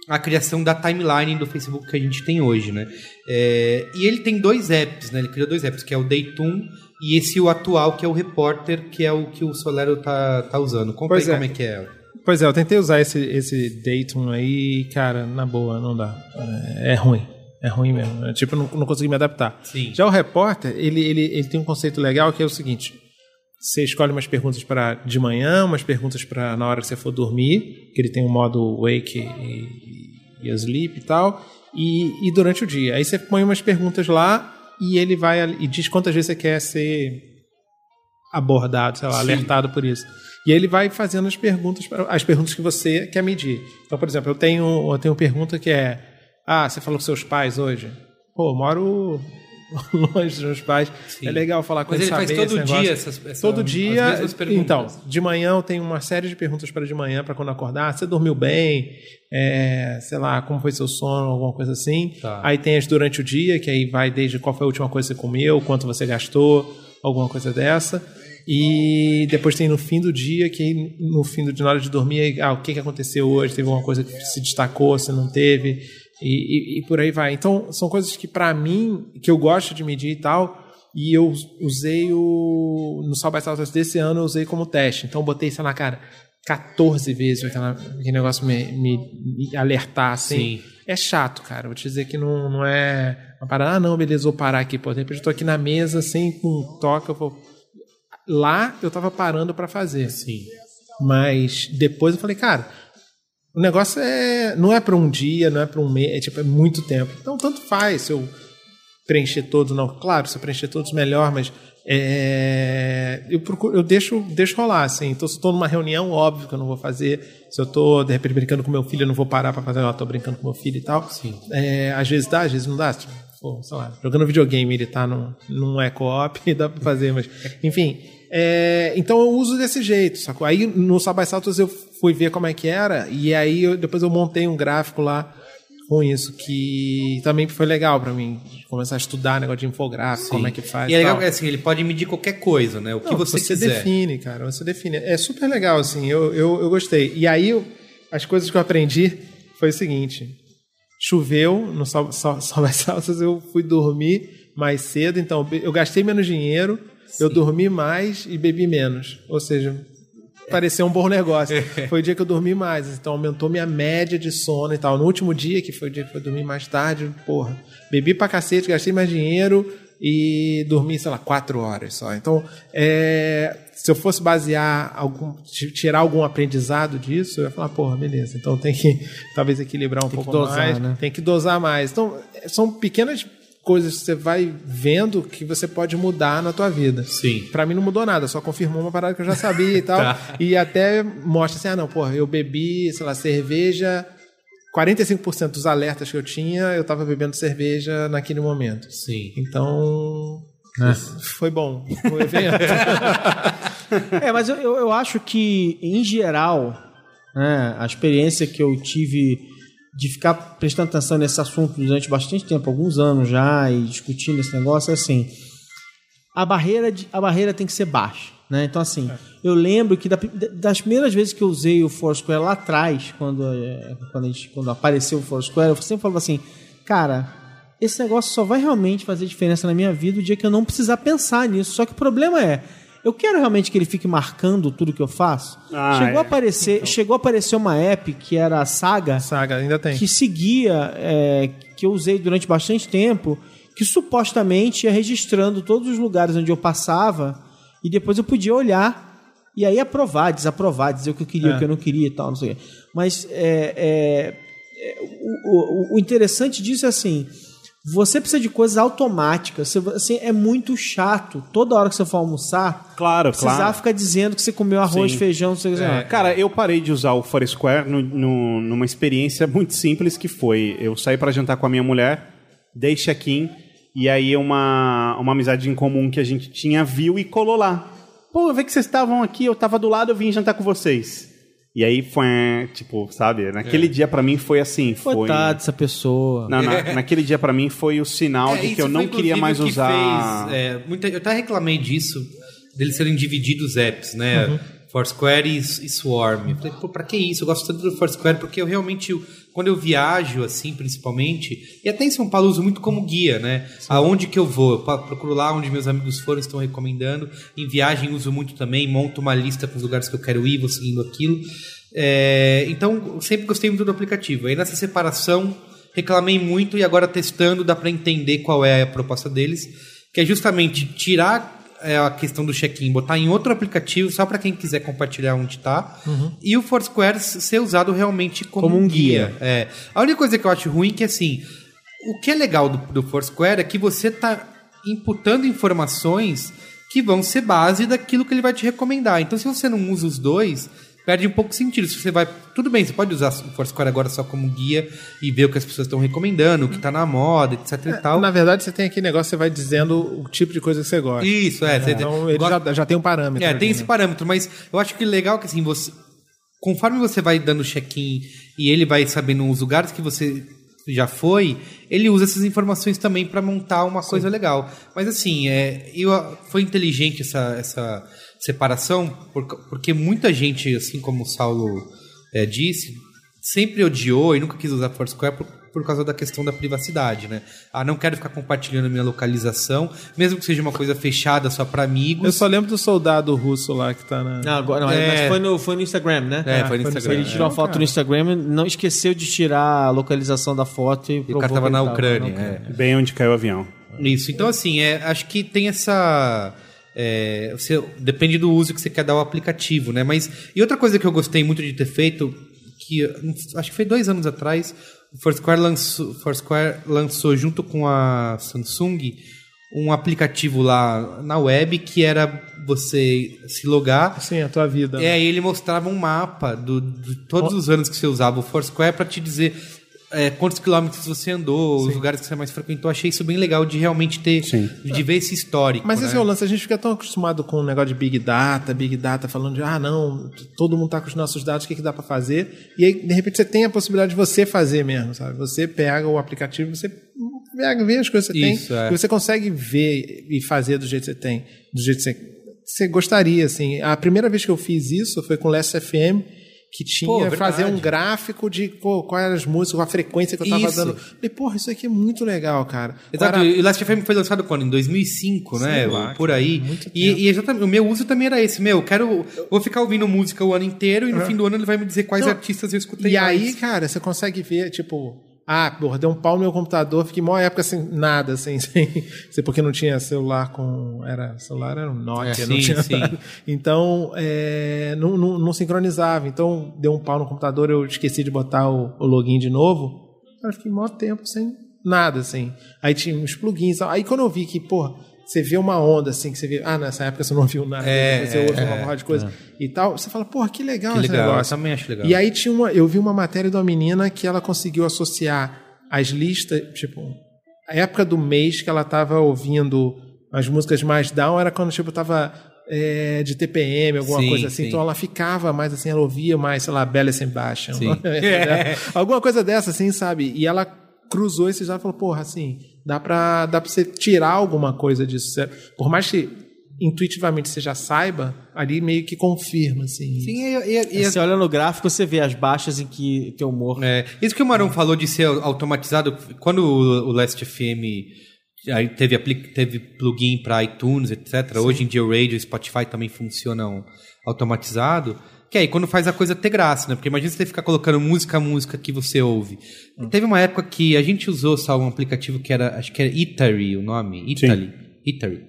a criação da timeline do Facebook que a gente tem hoje, né? É, e ele tem dois apps, né? Ele criou dois apps, que é o Daytoon e esse o atual, que é o Reporter, que é o que o Solero tá, tá usando. Conta Pois aí é. como é que é. Pois é, eu tentei usar esse, esse Dayton aí, cara, na boa, não dá. É, é ruim. É ruim mesmo. É, tipo, não, não consegui me adaptar. Sim. Já o repórter, ele, ele, ele tem um conceito legal que é o seguinte: você escolhe umas perguntas para de manhã, umas perguntas para na hora que você for dormir, que ele tem um modo wake e, e sleep e tal, e, e durante o dia. Aí você põe umas perguntas lá e ele vai e diz quantas vezes você quer ser abordado, sei lá, alertado por isso. E ele vai fazendo as perguntas, as perguntas que você quer medir. Então, por exemplo, eu tenho, eu tenho pergunta que é: Ah, você falou com seus pais hoje? Pô, eu moro longe dos meus pais. Sim. É legal falar com Mas ele faz todo dia essas- essa- Todo dia. Então, de manhã eu tenho uma série de perguntas para de manhã, para quando acordar. Você dormiu bem? É, sei lá, como foi seu sono, alguma coisa assim. Tá. Aí tem as durante o dia, que aí vai desde qual foi a última coisa que você comeu, quanto você gastou, alguma coisa dessa. E depois tem no fim do dia, que no fim do dia, na hora de dormir, ah, o que, que aconteceu hoje? Teve alguma coisa que se destacou, se não teve? E, e- e por aí vai. Então, são coisas que para mim, que eu gosto de medir e tal, e eu usei o. No South by Southwest desse ano, eu usei como teste. Então, eu botei, sei lá, cara, 14 vezes aquela, aquele negócio me, me, me alertar, assim. Sim. É chato, cara. Vou te dizer que não, não é uma parada, ah, não, beleza, vou parar aqui. Pô, de repente eu tô aqui na mesa, sem um toque, eu vou. Lá eu tava parando para fazer. Sim. Mas depois eu falei, cara, o negócio é não é para um dia, não é para um mês, é tipo é muito tempo. Então tanto faz se eu preencher todos, não. Claro, se eu preencher todos melhor, mas é, eu procuro, eu deixo, deixo rolar assim. Então se eu tô numa reunião, óbvio que eu não vou fazer. Se eu tô de repente brincando com meu filho, eu não vou parar para fazer, ó, tô brincando com meu filho e tal. Sim. É, às vezes dá, às vezes não dá. Tipo, pô, sei lá, jogando videogame, ele tá num, num é co-op, dá pra fazer, mas. Enfim. é, então eu uso desse jeito, sacou? Aí no Sabai Saltos eu fui ver como é que era, e aí eu- depois eu montei um gráfico lá com isso, que também foi legal pra mim. Começar a estudar negócio de infográfico, como é que faz. E é legal assim, ele pode medir qualquer coisa, né? O que Não, você, quiser. define, cara. Você define. É super legal, assim. Eu, eu, eu gostei. E aí, eu- as coisas que eu aprendi foi o seguinte: choveu no Sol, Sol, Sol by Salsas, eu fui dormir mais cedo, então eu gastei menos dinheiro, eu dormi mais e bebi menos. Ou seja, pareceu um bom negócio. Foi o dia que eu dormi mais, então aumentou minha média de sono e tal. No último dia, que foi o dia que eu dormi mais tarde, porra, bebi pra cacete, gastei mais dinheiro e dormi, sei lá, quatro horas só. Então, é, se eu fosse basear algum, ti- tirar algum aprendizado disso, eu ia falar, porra, beleza. Então tem que talvez equilibrar um Tem pouco dosar, mais, né? tem que dosar mais. Então, é, são pequenas coisas que você vai vendo que você pode mudar na tua vida. Sim. Pra mim não mudou nada, só confirmou uma parada que eu já sabia e tal. Tá. E até mostra assim, ah não, porra, eu bebi, sei lá, cerveja, 45% dos alertas que eu tinha, eu tava bebendo cerveja naquele momento. Sim. Então, foi bom o evento. É, mas eu, eu, eu acho que, em geral, né, a experiência que eu tive de ficar prestando atenção nesse assunto durante bastante tempo, alguns anos já, e discutindo esse negócio, é assim: a barreira, de, a barreira tem que ser baixa. Né? Então, assim, eu lembro que da- das primeiras vezes que eu usei o Foursquare lá atrás, quando, eh, quando, gente, quando apareceu o Foursquare, eu sempre falava assim, cara, esse negócio só vai realmente fazer diferença na minha vida o dia que eu não precisar pensar nisso. Só que o problema é, eu quero realmente que ele fique marcando tudo que eu faço. Ah, chegou, é. a aparecer, chegou a aparecer uma app que era a Saga, Saga, ainda tem. que seguia, é, que eu usei durante bastante tempo, que supostamente ia registrando todos os lugares onde eu passava e depois eu podia olhar e aí aprovar, desaprovar, dizer o que eu queria, É. o que eu não queria e tal, não sei o quê. Mas é, é, é, o, o- o interessante disso é assim. Você precisa de coisas automáticas. Você, assim, é muito chato. Toda hora que você for almoçar, Claro, precisar claro. ficar dizendo que você comeu arroz, Sim. feijão, não sei o que. É, Cara, eu parei de usar o Foursquare no, no- numa experiência muito simples que foi, eu saí pra jantar com a minha mulher, dei check-in, e aí uma, uma amizade em comum que a gente tinha viu e colou lá. Pô, eu vi que vocês estavam aqui, eu tava do lado, eu vim jantar com vocês. E aí foi, tipo, sabe, naquele dia pra mim foi assim, foi... Coitado dessa pessoa. Não, na- naquele dia pra mim foi o sinal É, de que eu não queria mais que usar... fez, é, muita- eu até reclamei disso, deles serem divididos apps, né? Foursquare e, e Swarm. Eu falei, pô, pra que isso? Eu gosto tanto do Foursquare porque eu realmente, eu- quando eu viajo, assim, principalmente, e até em São Paulo eu uso muito como guia, né? Aonde que eu vou? Eu procuro lá onde meus amigos foram, estão recomendando. Em viagem uso muito também, monto uma lista com os lugares que eu quero ir, vou seguindo aquilo. É, então, sempre gostei muito do aplicativo. Aí nessa separação, reclamei muito e agora testando dá para entender qual é a proposta deles, que é justamente tirar é, a questão do check-in, botar em outro aplicativo só para quem quiser compartilhar onde está, e o Foursquare ser usado realmente como, Como um guia. guia. É. A única coisa que eu acho ruim é que assim, o que é legal do, do Foursquare é que você tá imputando informações que vão ser base daquilo que ele vai te recomendar. Então, se você não usa os dois, perde um pouco de sentido. Se você vai. Tudo bem, você pode usar o Foursquare agora só como guia e ver o que as pessoas estão recomendando, o que está na moda, etc e tal. Na verdade, você tem aquele negócio, você vai dizendo o tipo de coisa que você gosta. Isso, é. você Então, ele gosta- já, já tem um parâmetro. É, ali, tem né? esse parâmetro, mas eu acho que legal que assim, você. Conforme você vai dando check-in e ele vai sabendo os lugares que você já foi, ele usa essas informações também para montar uma coisa legal. Mas assim, é, eu, foi inteligente essa, essa separação, por- porque muita gente, assim como o Saulo é, disse, sempre odiou e nunca quis usar Foursquare por, por causa da questão da privacidade, né? Ah, não quero ficar compartilhando minha localização, mesmo que seja uma coisa fechada só para amigos. Eu só lembro do soldado russo lá que tá na. Não, agora, não, É. mas foi no, foi no Instagram, né? É, foi no Ele Instagram. tirou uma foto no Instagram, não esqueceu de tirar a localização da foto e, E o cara tava na ele Ucrânia. na é. Bem onde caiu o avião. Isso, então assim, é, acho que tem essa. É, você, depende do uso que você quer dar ao aplicativo, né? Mas. E outra coisa que eu gostei muito de ter feito, que acho que foi dois anos atrás, o Foursquare lançou, Foursquare lançou junto com a Samsung um aplicativo lá na web que era você se logar. Sim, a tua vida. É, aí ele mostrava um mapa do, de todos os anos que você usava o Foursquare para te dizer é, quantos quilômetros você andou, os lugares que você mais frequentou. Achei isso bem legal de realmente ter, Sim. de ver esse histórico. Mas né? esse é o lance, a gente fica tão acostumado com o negócio de Big Data, Big Data, falando de, ah, não, todo mundo tá com os nossos dados, o que, que dá pra fazer? E aí, de repente, você tem a possibilidade de você fazer mesmo, sabe? Você pega o aplicativo, você pega, vê as coisas que você Isso, tem, é. e você consegue ver e fazer do jeito que você tem, do jeito que você, você gostaria, assim. A primeira vez que eu fiz isso foi com o Last FM, que tinha Pô, fazer um gráfico de quais eram as músicas, a frequência que eu tava Isso. dando. Falei, porra, isso aqui é muito legal, cara. Exato, Agora- e o Last FM foi lançado quando? Em 2005, né? lá, Por aí. E, e exatamente, o meu uso também era esse. Meu, eu quero. Vou ficar ouvindo música o ano inteiro e no fim do ano ele vai me dizer quais Não, artistas eu escutei. E aí, mais. cara, você consegue ver, tipo, ah, porra, deu um pau no meu computador, fiquei maior época sem nada, assim, sem, sem- porque não tinha celular com. Era, celular era um Nokia, É, não sim, tinha sim. nada. Então, é, não, não, não sincronizava. Então, deu um pau no computador, eu esqueci de botar o, o login de novo. Eu fiquei maior tempo sem nada, assim. Aí tinha uns plugins. Aí quando eu vi que, porra, você vê uma onda assim, que você vê, ah, nessa época você não viu nada, É, depois você é, ouve uma é, porrada de coisa e tal, você fala, porra, que legal Que esse legal, eu negócio. também acho legal. E aí tinha uma, eu vi uma matéria de uma menina que ela conseguiu associar as listas, tipo, a época do mês que ela tava ouvindo as músicas mais down era quando tipo tava é, de TPM, alguma Sim, coisa assim. sim. Então ela ficava mais assim, ela ouvia mais, sei lá, Bella Sebastian. Sim. alguma coisa dessa, assim, sabe? E ela cruzou esses dados e falou, porra, assim, dá pra, dá pra você tirar alguma coisa disso. Por mais que intuitivamente você já saiba, ali meio que confirma, assim. Sim, e, e- e- Você olha no gráfico, você vê as baixas em que teu humor. É, isso que o Marão falou de ser automatizado, quando o, o Last FM aí teve, teve plugin para iTunes, etc. Hoje em dia o Radio e Spotify também funcionam automatizado. Que aí quando faz a coisa ter graça, né? Porque imagina você ficar colocando música a música que você ouve. Teve uma época que a gente usou só um aplicativo que era, acho que era Itary o nome, Italy, Itary,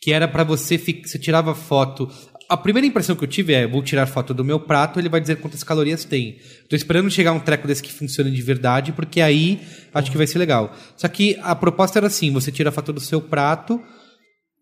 que era para você, você tirava foto. A primeira impressão que eu tive é, vou tirar foto do meu prato, ele vai dizer quantas calorias tem. Tô esperando chegar um treco desse que funcione de verdade, porque aí acho que vai ser legal. Só que a proposta era assim, você tira a foto do seu prato,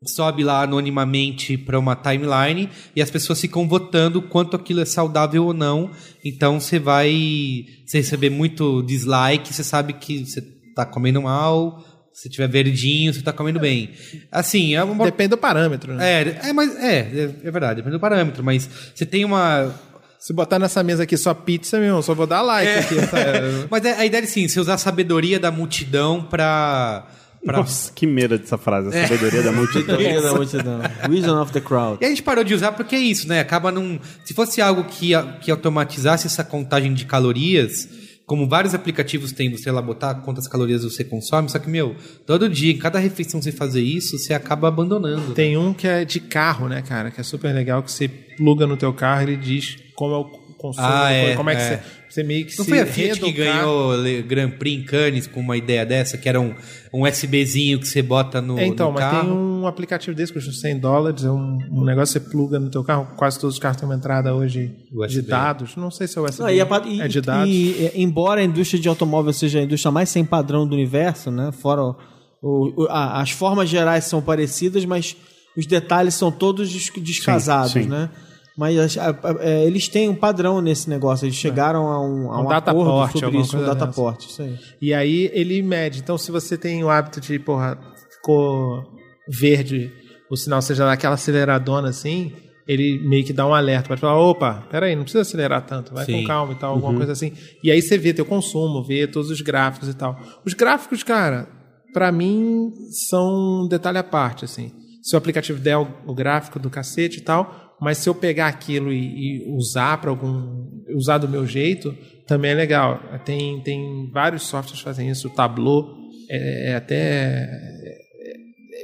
sobe lá anonimamente para uma timeline e as pessoas ficam votando quanto aquilo é saudável ou não. Então você vai você receber muito dislike, você sabe que você tá comendo mal. Se tiver verdinho, você tá comendo bem. Assim, é uma Depende do parâmetro, né? é, é, mas é, é, é verdade, depende do parâmetro, mas você tem uma. Se botar nessa mesa aqui só pizza, meu, só vou dar like É. aqui. Mas é- a ideia é sim, você usar a sabedoria da multidão pra. Pra... Nossa, que medo dessa frase, a sabedoria da multidão. Liga da multidão. Wisdom of the crowd. E a gente parou de usar porque é isso, né? Acaba num. Se fosse algo que, que automatizasse essa contagem de calorias, como vários aplicativos têm, você lá botar quantas calorias você consome, só que, meu, todo dia, em cada refeição você fazer isso, você acaba abandonando. Tem um que é de carro, né, cara? Que é super legal, que você pluga no teu carro e ele diz como é o consumo, Ah, é, como é que é. você, você meio que Não se foi a Fiat que ganhou o Grand Prix em Cannes com uma ideia dessa, que era um, um USBzinho que você bota no, É, então, no mas carro? tem um aplicativo desse que custa 100 dólares, é um, um negócio que você pluga no teu carro, quase todos os carros têm uma entrada hoje USB. de dados, não sei se é USB, Não, e, a e- é de dados. e, e, embora a indústria de automóvel seja a indústria mais sem padrão do universo, né? Fora o- o- a- as formas gerais são parecidas, mas os detalhes são todos des- descasados, sim. né? Mas as- a- a- é, eles têm um padrão nesse negócio. Eles chegaram a um, a Um um, dataport, acordo sobre alguma isso, um coisa dataport. Isso aí. E aí ele mede. Então, se você tem o hábito de, porra, ficou verde, o sinal seja daquela aceleradona assim, ele meio que dá um alerta. Pode falar, opa, peraí, não precisa acelerar tanto, vai Sim. com calma e tal, alguma coisa assim. E aí você vê teu consumo, vê todos os gráficos e tal. Os gráficos, cara, pra mim, são um detalhe à parte, assim. Se o aplicativo der o, o gráfico do cacete e tal, mas se eu pegar aquilo e, e usar para algum. usar do meu jeito, também é legal. Tem, tem vários softwares que fazem isso, o Tableau é, é até é-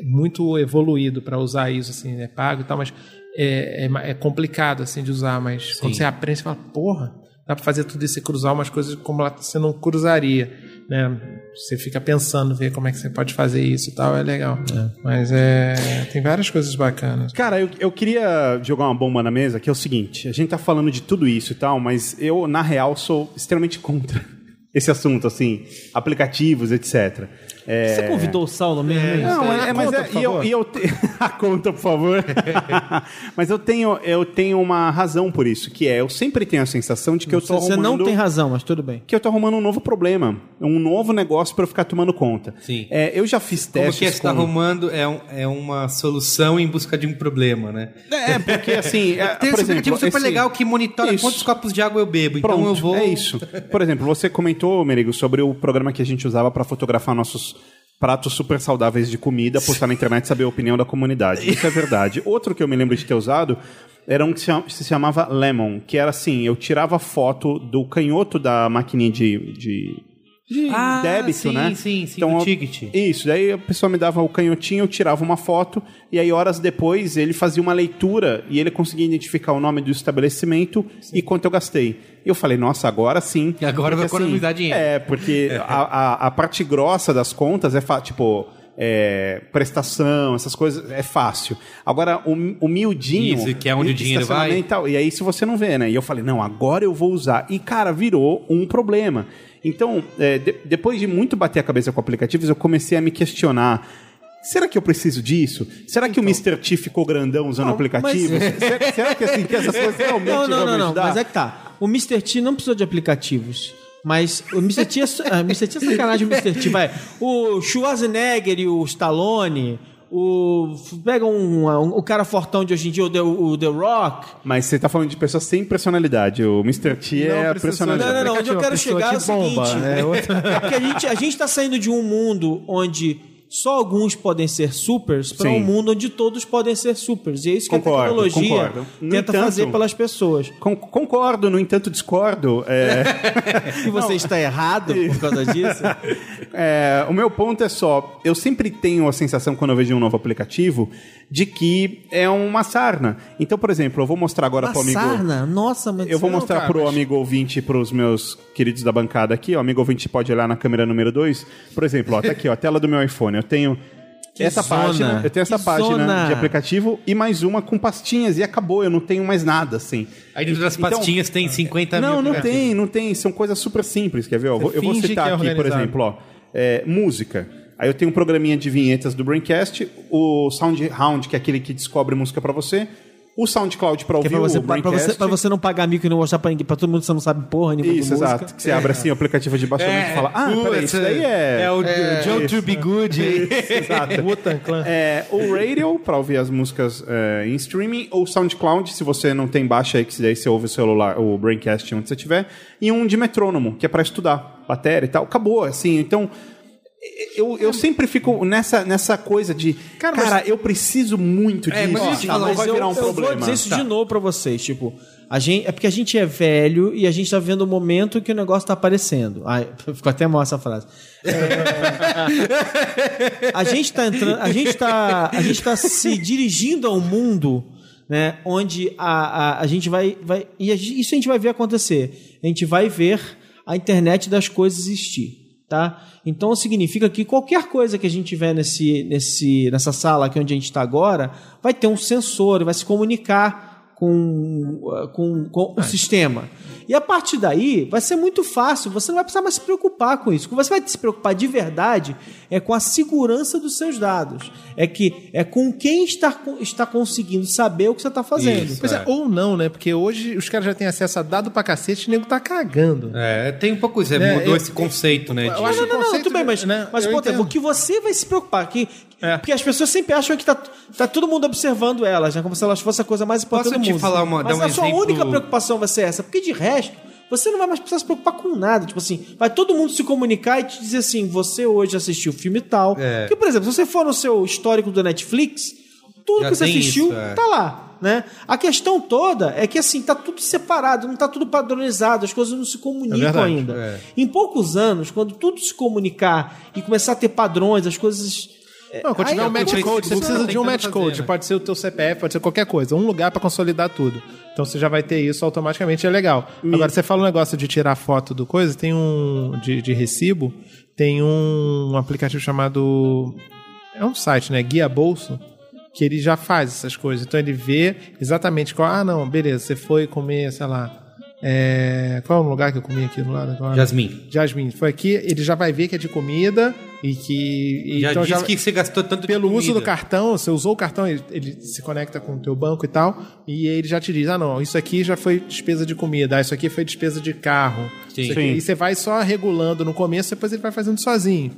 é muito evoluído para usar isso, assim, é pago e tal, mas é, é é complicado assim de usar, mas quando você aprende, você fala, porra, dá para fazer tudo isso e cruzar umas coisas como você não cruzaria, né? Você fica pensando, ver como é que você pode fazer isso e tal, é legal. Mas é, tem várias coisas bacanas. Cara, eu, eu queria jogar uma bomba na mesa, que é o seguinte: a gente tá falando de tudo isso e tal, mas eu, na real, sou extremamente contra esse assunto, assim, aplicativos, etc. É, Você convidou o Saulo mesmo? hein? Não, é, A mas conta, é, por e eu, e eu te... a conta, por favor. mas eu tenho, eu tenho uma razão por isso, que é eu sempre tenho a sensação de que eu tô Você arrumando não tem razão, mas tudo bem. que eu tô arrumando um novo problema, um novo negócio para eu ficar tomando conta. Sim. É, eu já fiz Como testes que é que você tá com- arrumando é, um- é uma solução em busca de um problema, né? É, porque assim, é, Tem por esse aplicativo exemplo, super esse- legal que monitora Isso. quantos copos de água eu bebo. Pronto, então eu vou. é isso. Por exemplo, você comentou, Merigo, sobre o programa que a gente usava para fotografar nossos pratos super saudáveis de comida, postar na internet saber a opinião da comunidade. Isso é verdade. Outro que eu me lembro de ter usado era um que se chamava Lemon, que era assim, eu tirava foto do canhoto da maquininha de, de, de Ah, débito, sim, né? sim, sim, então, eu- ticket. Isso, daí a pessoa me dava o canhotinho, eu tirava uma foto, e aí horas depois ele fazia uma leitura e ele conseguia identificar o nome do estabelecimento e quanto eu gastei. E eu falei, nossa, agora sim. E agora eu vou Porque, economizar dinheiro. É, porque a, a, a parte grossa das contas é tipo. é, prestação, essas coisas, é fácil. Agora, o, o miudinho. Isso, que é onde o dinheiro vai. e tal, E aí, se você não vê, né? E eu falei, não, agora eu vou usar. E, cara, virou um problema. Então, é, de- depois de muito bater a cabeça com aplicativos, eu comecei a me questionar. Será que eu preciso disso? Será que o Mr. T ficou grandão usando aplicativos? Será, será que, assim, que essas coisas realmente Não, não, vão não, me não. ajudar? Mas é que tá. O Mr. T não precisou de aplicativos. Mas o Mr. T é, ah, Mr. T é sacanagem, o Mr. T, vai. O Schwarzenegger e o Stallone, o. Pega um, um- o cara fortão de hoje em dia, o The, o The Rock. Mas você tá falando de pessoas sem personalidade. O Mr. T é a personalidade. Não, não, não. Onde eu quero chegar é o que bomba, seguinte. é porque a gente, a gente tá saindo de um mundo onde só alguns podem ser supers para um mundo onde todos podem ser supers. E é isso que Concordo, a tecnologia concordo. Tenta entanto- fazer pelas pessoas. Con- concordo, no entanto, discordo. É, E você está errado por causa disso? é, o meu ponto é só: eu sempre tenho a sensação, quando eu vejo um novo aplicativo, de que é uma sarna. Então, por exemplo, eu vou mostrar agora Uma pro amigo. sarna? Nossa, mas Eu vou não, mostrar pro mas- amigo ouvinte e pros meus queridos da bancada aqui. O amigo ouvinte pode olhar na câmera número 2. Por exemplo, ó, tá aqui, ó, a tela do meu iPhone. Eu tenho Que essa zona. página, eu tenho essa Que página zona. de aplicativo e mais uma com pastinhas e acabou, eu não tenho mais nada assim. Aí dentro das Então- pastinhas tem 50 Não, mil. não aplicativos. tem, não tem. São coisas super simples, quer ver? ó? Eu vou- eu vou finge citar é aqui, por exemplo, ó, é, música. Aí eu tenho um programinha de vinhetas do Braincast, o SoundHound, que é aquele que descobre música pra você, o SoundCloud pra Que é ouvir pra você, o pra, Braincast. você, pra você não pagar mico e não mostrar pra ninguém, pra todo mundo que você não sabe porra nenhuma Isso, de música. exato. Que você abre assim o aplicativo de baixamento e fala, ah, peraí, isso daí é... É o Joe To Be Good. Exato. Wu-Tang Clan. É, o Radio, pra ouvir as músicas é, em streaming, ou SoundCloud, se você não tem baixa aí, que daí você ouve o celular, o Braincast onde você tiver, e um de metrônomo, que é pra estudar bateria e tal. Acabou, assim, então... Eu, eu sempre fico nessa, nessa coisa de, cara, Cara, eu preciso muito disso, É, mas deixa eu te senão falar, vai Mas eu, virar um eu problema. vou dizer isso Tá. de novo pra vocês, tipo, a gente, é porque a gente é velho e a gente tá vendo o momento que o negócio tá aparecendo. Ai, ficou até mal essa frase. É, a gente tá entrando, a gente tá, a gente tá se dirigindo a um mundo, né, onde a, a, a gente vai, vai e a isso a gente vai ver acontecer. A gente vai ver a internet das coisas existir, tá? Então significa que qualquer coisa que a gente tiver nesse, nesse, nessa sala aqui onde a gente está agora, vai ter um sensor, vai se comunicar com, com, com o sistema. E a partir daí, vai ser muito fácil, você não vai precisar mais se preocupar com isso. O que você vai se preocupar de verdade é com a segurança dos seus dados. É que é com quem está, está conseguindo saber o que você está fazendo. Isso. Pois é, É. ou não, né? Porque hoje os caras já têm acesso a dado pra cacete e o nego tá cagando. É, tem um pouco isso. é, É, mudou eu- esse conceito, né? eu de- Não, não, não, conceito, tudo bem, mas, né, mas eu o ponto é, o que você vai se preocupar? Que, É. Porque as pessoas sempre acham que tá, tá todo mundo observando elas, né? Como se elas fossem a coisa mais importante Posso do te mundo. falar uma- mas dar um a sua exemplo- única preocupação vai ser essa. Porque de resto, você não vai mais precisar se preocupar com nada. Tipo assim, vai todo mundo se comunicar e te dizer assim, você hoje assistiu o filme tal. É. Porque, por exemplo, se você for no seu histórico do Netflix, tudo Já que você assistiu isso, é. tá lá. Né? A questão toda é que assim, tá tudo separado, não tá tudo padronizado, as coisas não se comunicam verdade, ainda. é. Em poucos anos, quando tudo se comunicar e começar a ter padrões, as coisas. Não, Aí tiver é um match code, você precisa de um match fazer, code. né? Pode ser o teu CPF, pode ser qualquer coisa. Um lugar pra consolidar tudo. Então você já vai ter isso automaticamente, é legal. Agora, você fala um negócio de tirar foto do coisa, tem um. de, de recibo, tem um, aplicativo chamado. É um site, né? Guia Bolso. Que ele já faz essas coisas. Então ele vê exatamente qual. Ah, não, beleza, você foi comer, sei lá. É, qual é o lugar que eu comi aqui do lado? Jasmine. Jasmine. Foi aqui, ele já vai ver que é de comida e que. e Já então disse que você gastou tanto de pelo uso do cartão, você usou o cartão, ele, ele se conecta com o teu banco e tal, e ele já te diz, ah não, isso aqui já foi despesa de comida, ah, isso aqui foi despesa de carro. Sim. Aqui- Sim. E você vai só regulando no começo, depois ele vai fazendo sozinho.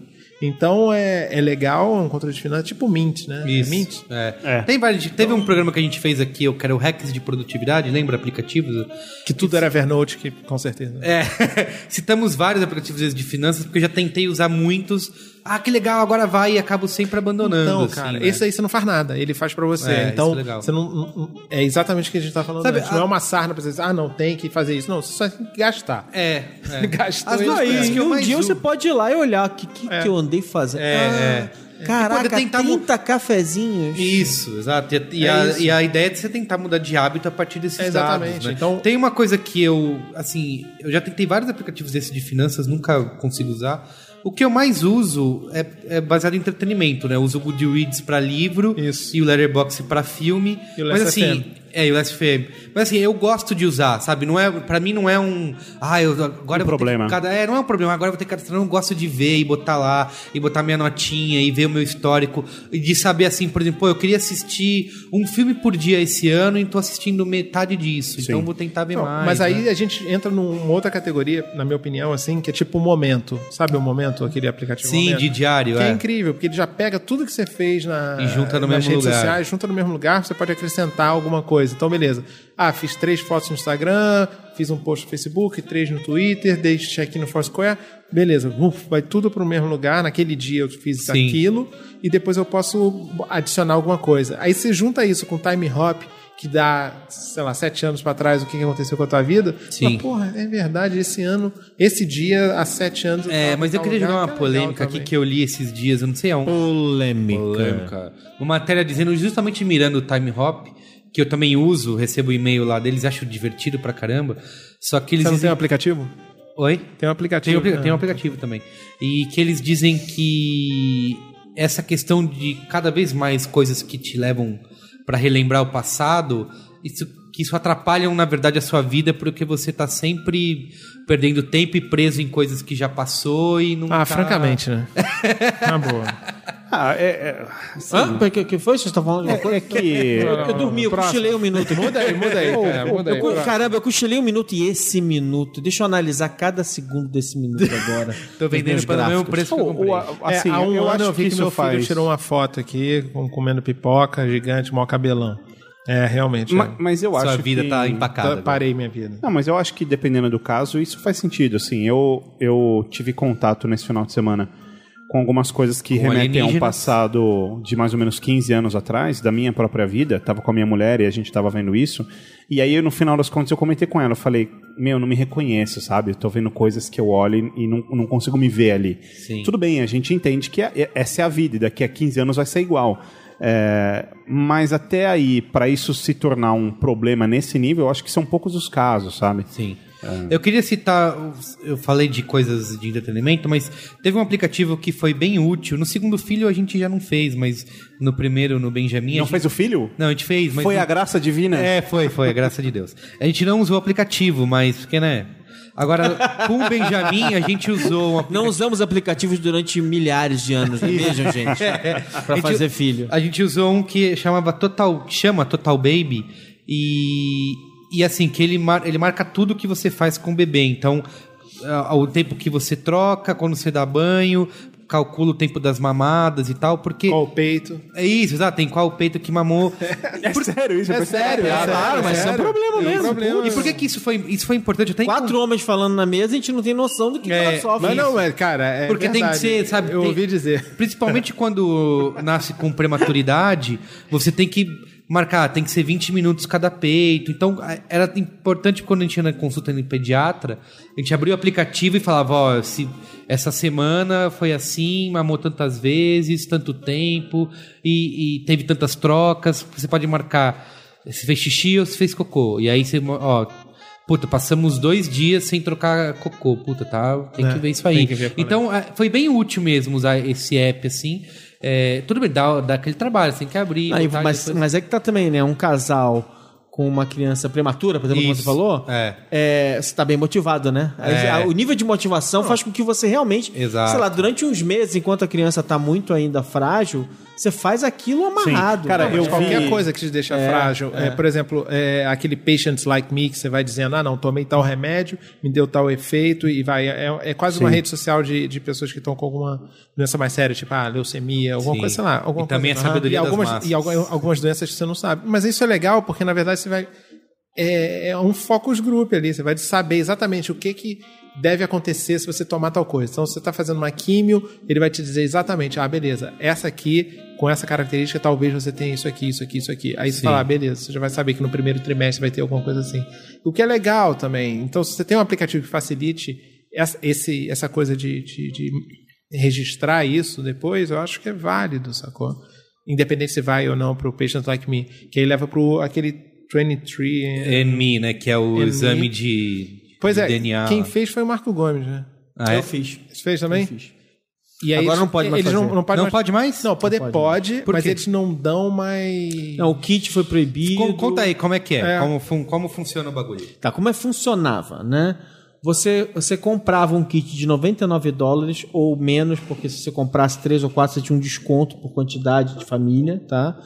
Então é, é legal, é um controle de finanças, tipo Mint, né? Isso. É Mint? É. É. Tem vários, teve um programa que a gente fez aqui, eu quero hacks de produtividade, lembra aplicativos? Que tudo era Evernote, que com certeza. É, citamos vários aplicativos de finanças, porque eu já tentei usar muitos. Ah, que legal, agora vai e acabo sempre abandonando. Então, assim, cara, né? esse aí você não faz nada, ele faz pra você. É, então, é você não, não- não- é exatamente o que a gente tá falando Sabe, antes. a- Não é uma sarna pra você dizer, ah, não, tem que fazer isso. Não, você só tem que gastar. É, é. Isso, vezes Aí, por isso que eu um dia uso. você pode ir lá e olhar o que, que, que eu andei fazendo. É, é. Ah, Caraca, E poder tentar mu- 30 cafezinhos. Isso, exato. E, e É a, isso. e a ideia é de você tentar mudar de hábito a partir desses Exatamente. dados. Né? Então- Tem uma coisa que eu, assim, eu já tentei vários aplicativos desses de finanças, nunca consigo usar. O que eu mais uso é, é baseado em entretenimento, né? Eu uso o Goodreads para livro Isso. e o Letterboxd para filme. E o Mas assim. É, e o Last FM. Mas assim, eu gosto de usar, sabe? Não é, para mim não é um, ah, eu agora eu vou ter problema. cada é, não é um problema. Agora eu vou ter que cadastrar, eu não gosto de ver e botar lá e botar minha notinha e ver o meu histórico e de saber assim, por exemplo, pô, eu queria assistir um filme por dia esse ano e tô assistindo metade disso. Então eu vou tentar ver Não, mais. mas aí né? a gente entra numa outra categoria, na minha opinião, assim, que é tipo o momento. Sabe o momento, aquele aplicativo Sim, Momento? de diário, Que é. é. incrível, porque ele já pega tudo que você fez na, E junta no nas mesmo redes lugar. sociais, junta no mesmo lugar, você pode acrescentar alguma coisa. Então, beleza. Ah, fiz três fotos no Instagram, fiz um post no Facebook, três no Twitter, dei check no Foursquare. Beleza, uf, vai tudo pro mesmo lugar. Naquele dia eu fiz Sim. aquilo e depois eu posso adicionar alguma coisa. Aí você junta isso com time hop, que dá, sei lá, sete anos pra trás o que aconteceu com a tua vida. Sim. Fala, Porra, é verdade, esse ano, esse dia, há sete anos. É, tava mas eu queria jogar uma polêmica aqui que eu li esses dias, eu não sei aonde. Polêmica. Polêmica. Uma matéria dizendo, justamente mirando o time hop, que eu também uso, recebo e-mail lá deles, acho divertido pra caramba. Só que eles Você não tem dizem. um aplicativo? Oi? Tem um Tem, aplicativo. um apli- né? tem um aplicativo também. E que eles dizem que essa questão de cada vez mais coisas que te levam pra relembrar o passado, isso, que isso atrapalham, na verdade, a sua vida, porque você tá sempre perdendo tempo e preso em coisas que já passou e não Ah, tá... francamente, né? Na boa. Ah, é, é, Hã? O que, que foi? Vocês estão falando de alguma é coisa? que. Eu dormi, eu Próximo. cochilei um minuto. Muda aí, muda aí. cara, muda aí. Eu- caramba, eu cochilei um minuto e esse minuto. Deixa eu analisar cada segundo desse minuto agora. Tô vendendo pelo mesmo preço que eu comprei. ou, É, assim, há um eu ano acho eu vi que, isso meu filho faz. tirou uma foto aqui, com- comendo pipoca, gigante, maior cabelão. É, realmente. Ma- é. Mas eu Sua acho vida que... tá empacada. eu parei minha vida. Não, mas eu acho que dependendo do caso, isso faz sentido. Assim, eu, eu tive contato nesse final de semana com algumas coisas que Com remetem a um passado de mais ou menos 15 anos atrás, da minha própria vida. Tava com a minha mulher e a gente tava vendo isso. E aí, no final das contas, eu comentei com ela. Eu falei, meu, não me reconheço, sabe? Eu tô vendo coisas que eu olho e não, não consigo me ver ali. Sim. Tudo bem, a gente entende que é- essa é a vida e daqui a 15 anos vai ser igual. É, mas até aí, para isso se tornar um problema nesse nível, eu acho que são poucos os casos, sabe? Sim. Eu queria citar, eu falei de coisas de entretenimento, mas teve um aplicativo que foi bem útil. No segundo filho a gente já não fez, mas no primeiro, no Benjamin. a Não gente- fez o filho? Não, a gente fez, mas. Foi no- a graça divina? É, foi, foi, a Deus. A gente não usou o aplicativo, mas, porque, né? Agora, com o Benjamin, a gente usou um. Não usamos aplicativos durante milhares de anos, vejam, gente. Pra A gente- fazer filho. A gente usou um que chamava Total, chama Total Baby e, e assim, que ele, mar, ele marca tudo que você faz com o bebê. Então, ah, o tempo que você troca, quando você dá banho, calcula o tempo das mamadas e tal, porque Qual o peito? é isso, exato, tem qual peito que mamou. É sério isso? Eu É pensei- sério, é claro, sério, mas isso é um problema É um mesmo, problema E por que que isso foi, isso foi importante? Até Quatro homens falando na mesa, a gente não tem noção do que É, ela sofre. Mas não, é, cara, é Porque tem que verdade. ser, sabe, Eu tem- ouvi dizer. Principalmente quando nasce com prematuridade, você tem que marcar, tem que ser 20 minutos cada peito. Então, era importante quando a gente ia na consulta no pediatra, a gente abria o aplicativo e falava, ó, se essa semana foi assim, mamou tantas vezes, tanto tempo, e, e teve tantas trocas, você pode marcar se fez xixi ou se fez cocô. E aí você, ó, puta, passamos dois dias sem trocar cocô. Puta, tá, tem É, que ver isso aí. é. então, é, foi bem útil mesmo usar esse app assim. É, tudo bem, dá, dá aquele trabalho, você tem que abrir. Aí, botar, mas, depois- mas é que tá também, né? Um casal com uma criança prematura, por exemplo, como você Isso, falou, é. é, você tá bem motivado, né? É. O nível de motivação faz com que você realmente, Exato. sei lá, durante uns meses, enquanto a criança tá muito ainda frágil, você faz aquilo amarrado. Cara, Não, eu Qualquer vi- coisa que te deixa frágil. É, por exemplo, é, aquele patients like me que você vai dizendo, ah, não, tomei tal remédio, me deu tal efeito e vai. É, é quase uma rede social de, de pessoas que estão com alguma doença mais séria, tipo, ah, leucemia, alguma Sim. coisa, sei lá. Alguma E também coisa. a sabedoria e das algumas, massas. E algumas doenças que você não sabe. Mas isso é legal, porque na verdade você vai. É, é um focus group ali. Você vai saber exatamente o que, que deve acontecer se você tomar tal coisa. Então, se você está fazendo uma químio, ele vai te dizer exatamente, ah, beleza, essa aqui, com essa característica, talvez você tenha isso aqui, isso aqui, isso aqui. Aí você Sim. fala, ah, beleza, você já vai saber que no primeiro trimestre vai ter alguma coisa assim. O que é legal também. Então, se você tem um aplicativo que facilite essa, esse, essa coisa de, de, de registrar isso depois, eu acho que é válido, sacou? Independente se vai ou não para o Patient Like Me. Que aí leva para aquele 23... NME, né? Que é o exame de, Pois de é, DNA. quem fez foi o Marco Gomes, né? Ah, é? eu fiz. Você fez também? Eu fiz. E aí Agora eles- não pode mais eles não, fazer. não pode Não mais... pode mais? Não, poder Não pode, pode. Mas eles não dão mais... Não, o kit foi proibido. Con- Conta aí, como é que é? É. Como, fun- como funciona o bagulho? Tá, como é que funcionava, né? Você, você comprava um kit de 99 dólares ou menos, porque se você comprasse três ou quatro, você tinha um desconto por quantidade de família, tá?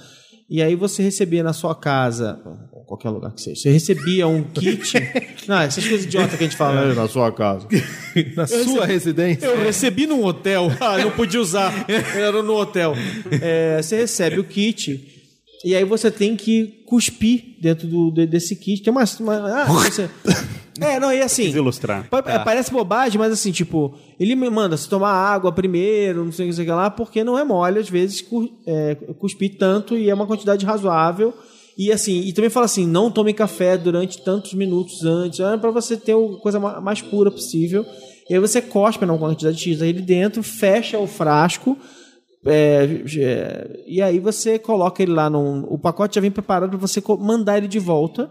E aí você recebia na sua casa, ou qualquer lugar que seja, você recebia um kit. não, essas coisas idiotas que a gente fala. "É, Na sua casa. Na sua residência. Eu recebi num hotel. Ah, não podia usar. Era no hotel. É, você recebe o kit e aí você tem que cuspir dentro do, de- desse kit. Tem uma. uma- ah, você- é, não, e assim. Quis ilustrar. é, Parece bobagem, mas assim, tipo, ele me manda você tomar água primeiro, não sei o que, lá, porque não é mole, às vezes, é, cuspir tanto e é uma quantidade razoável. E assim, e também fala assim, não tome café durante tantos minutos antes, é para você ter a coisa ma- mais pura possível. E aí você cospe na quantidade X aí dentro, fecha o frasco, é, é, e aí você coloca ele lá num. O pacote já vem preparado para você mandar ele de volta.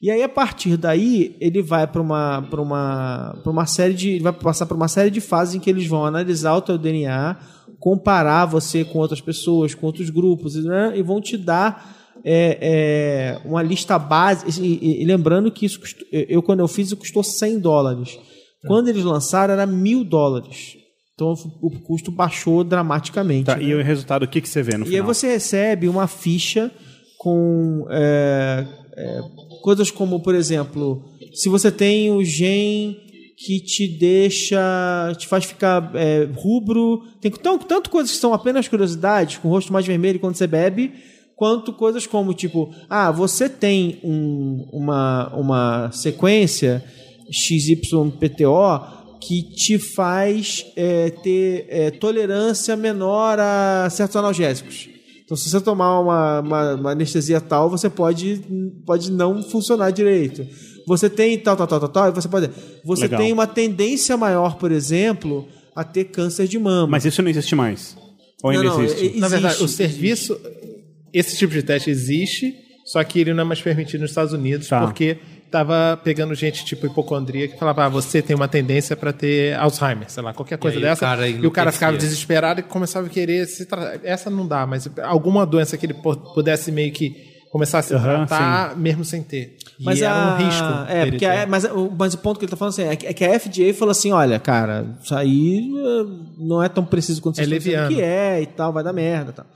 E aí, a partir daí, ele vai para uma, uma, uma série de. ele vai passar por uma série de fases em que eles vão analisar o teu DNA, comparar você com outras pessoas, com outros grupos, né, e vão te dar é, é, uma lista base. E, e- e lembrando que isso eu, quando eu fiz, custou 100 dólares. Quando eles lançaram, era mil dólares. Então o custo baixou dramaticamente. Tá, né? e o resultado, o que, que você vê no E aí final? você recebe uma ficha com é, é, coisas como, por exemplo, se você tem o gen que te deixa, te faz ficar é, rubro, tem tão, tanto coisas que são apenas curiosidades, com o rosto mais vermelho quando você bebe, quanto coisas como tipo, ah, você tem um- uma, uma sequência XYPTO que te faz é, ter é, tolerância menor a certos analgésicos. Então, se você tomar uma, uma- uma anestesia tal, você pode, pode não funcionar direito. Você tem tal, tal, tal, tal, tal, e você pode. Você Legal. tem uma tendência maior, por exemplo, a ter câncer de mama. Mas isso não existe mais. Ou ainda Não, não, existe? e- Na verdade, Existe, o serviço, esse tipo de teste existe, só que ele não é mais permitido nos Estados Unidos, Tá. porque tava pegando gente tipo hipocondria que falava, ah, você tem uma tendência para ter Alzheimer, sei lá, qualquer coisa aí o dessa. cara e o cara ficava desesperado e começava a querer se tratar. Essa não dá, mas alguma doença que ele pudesse meio que começar a se Aham, tratar, mesmo sem ter. E Mas era a- um risco. É, porque a- mas, o, mas o ponto que ele tá falando assim, é que, é a FDA falou assim: olha, cara, isso aí eh, não é tão preciso quanto vocês É estão que é e tal, vai dar merda e tal.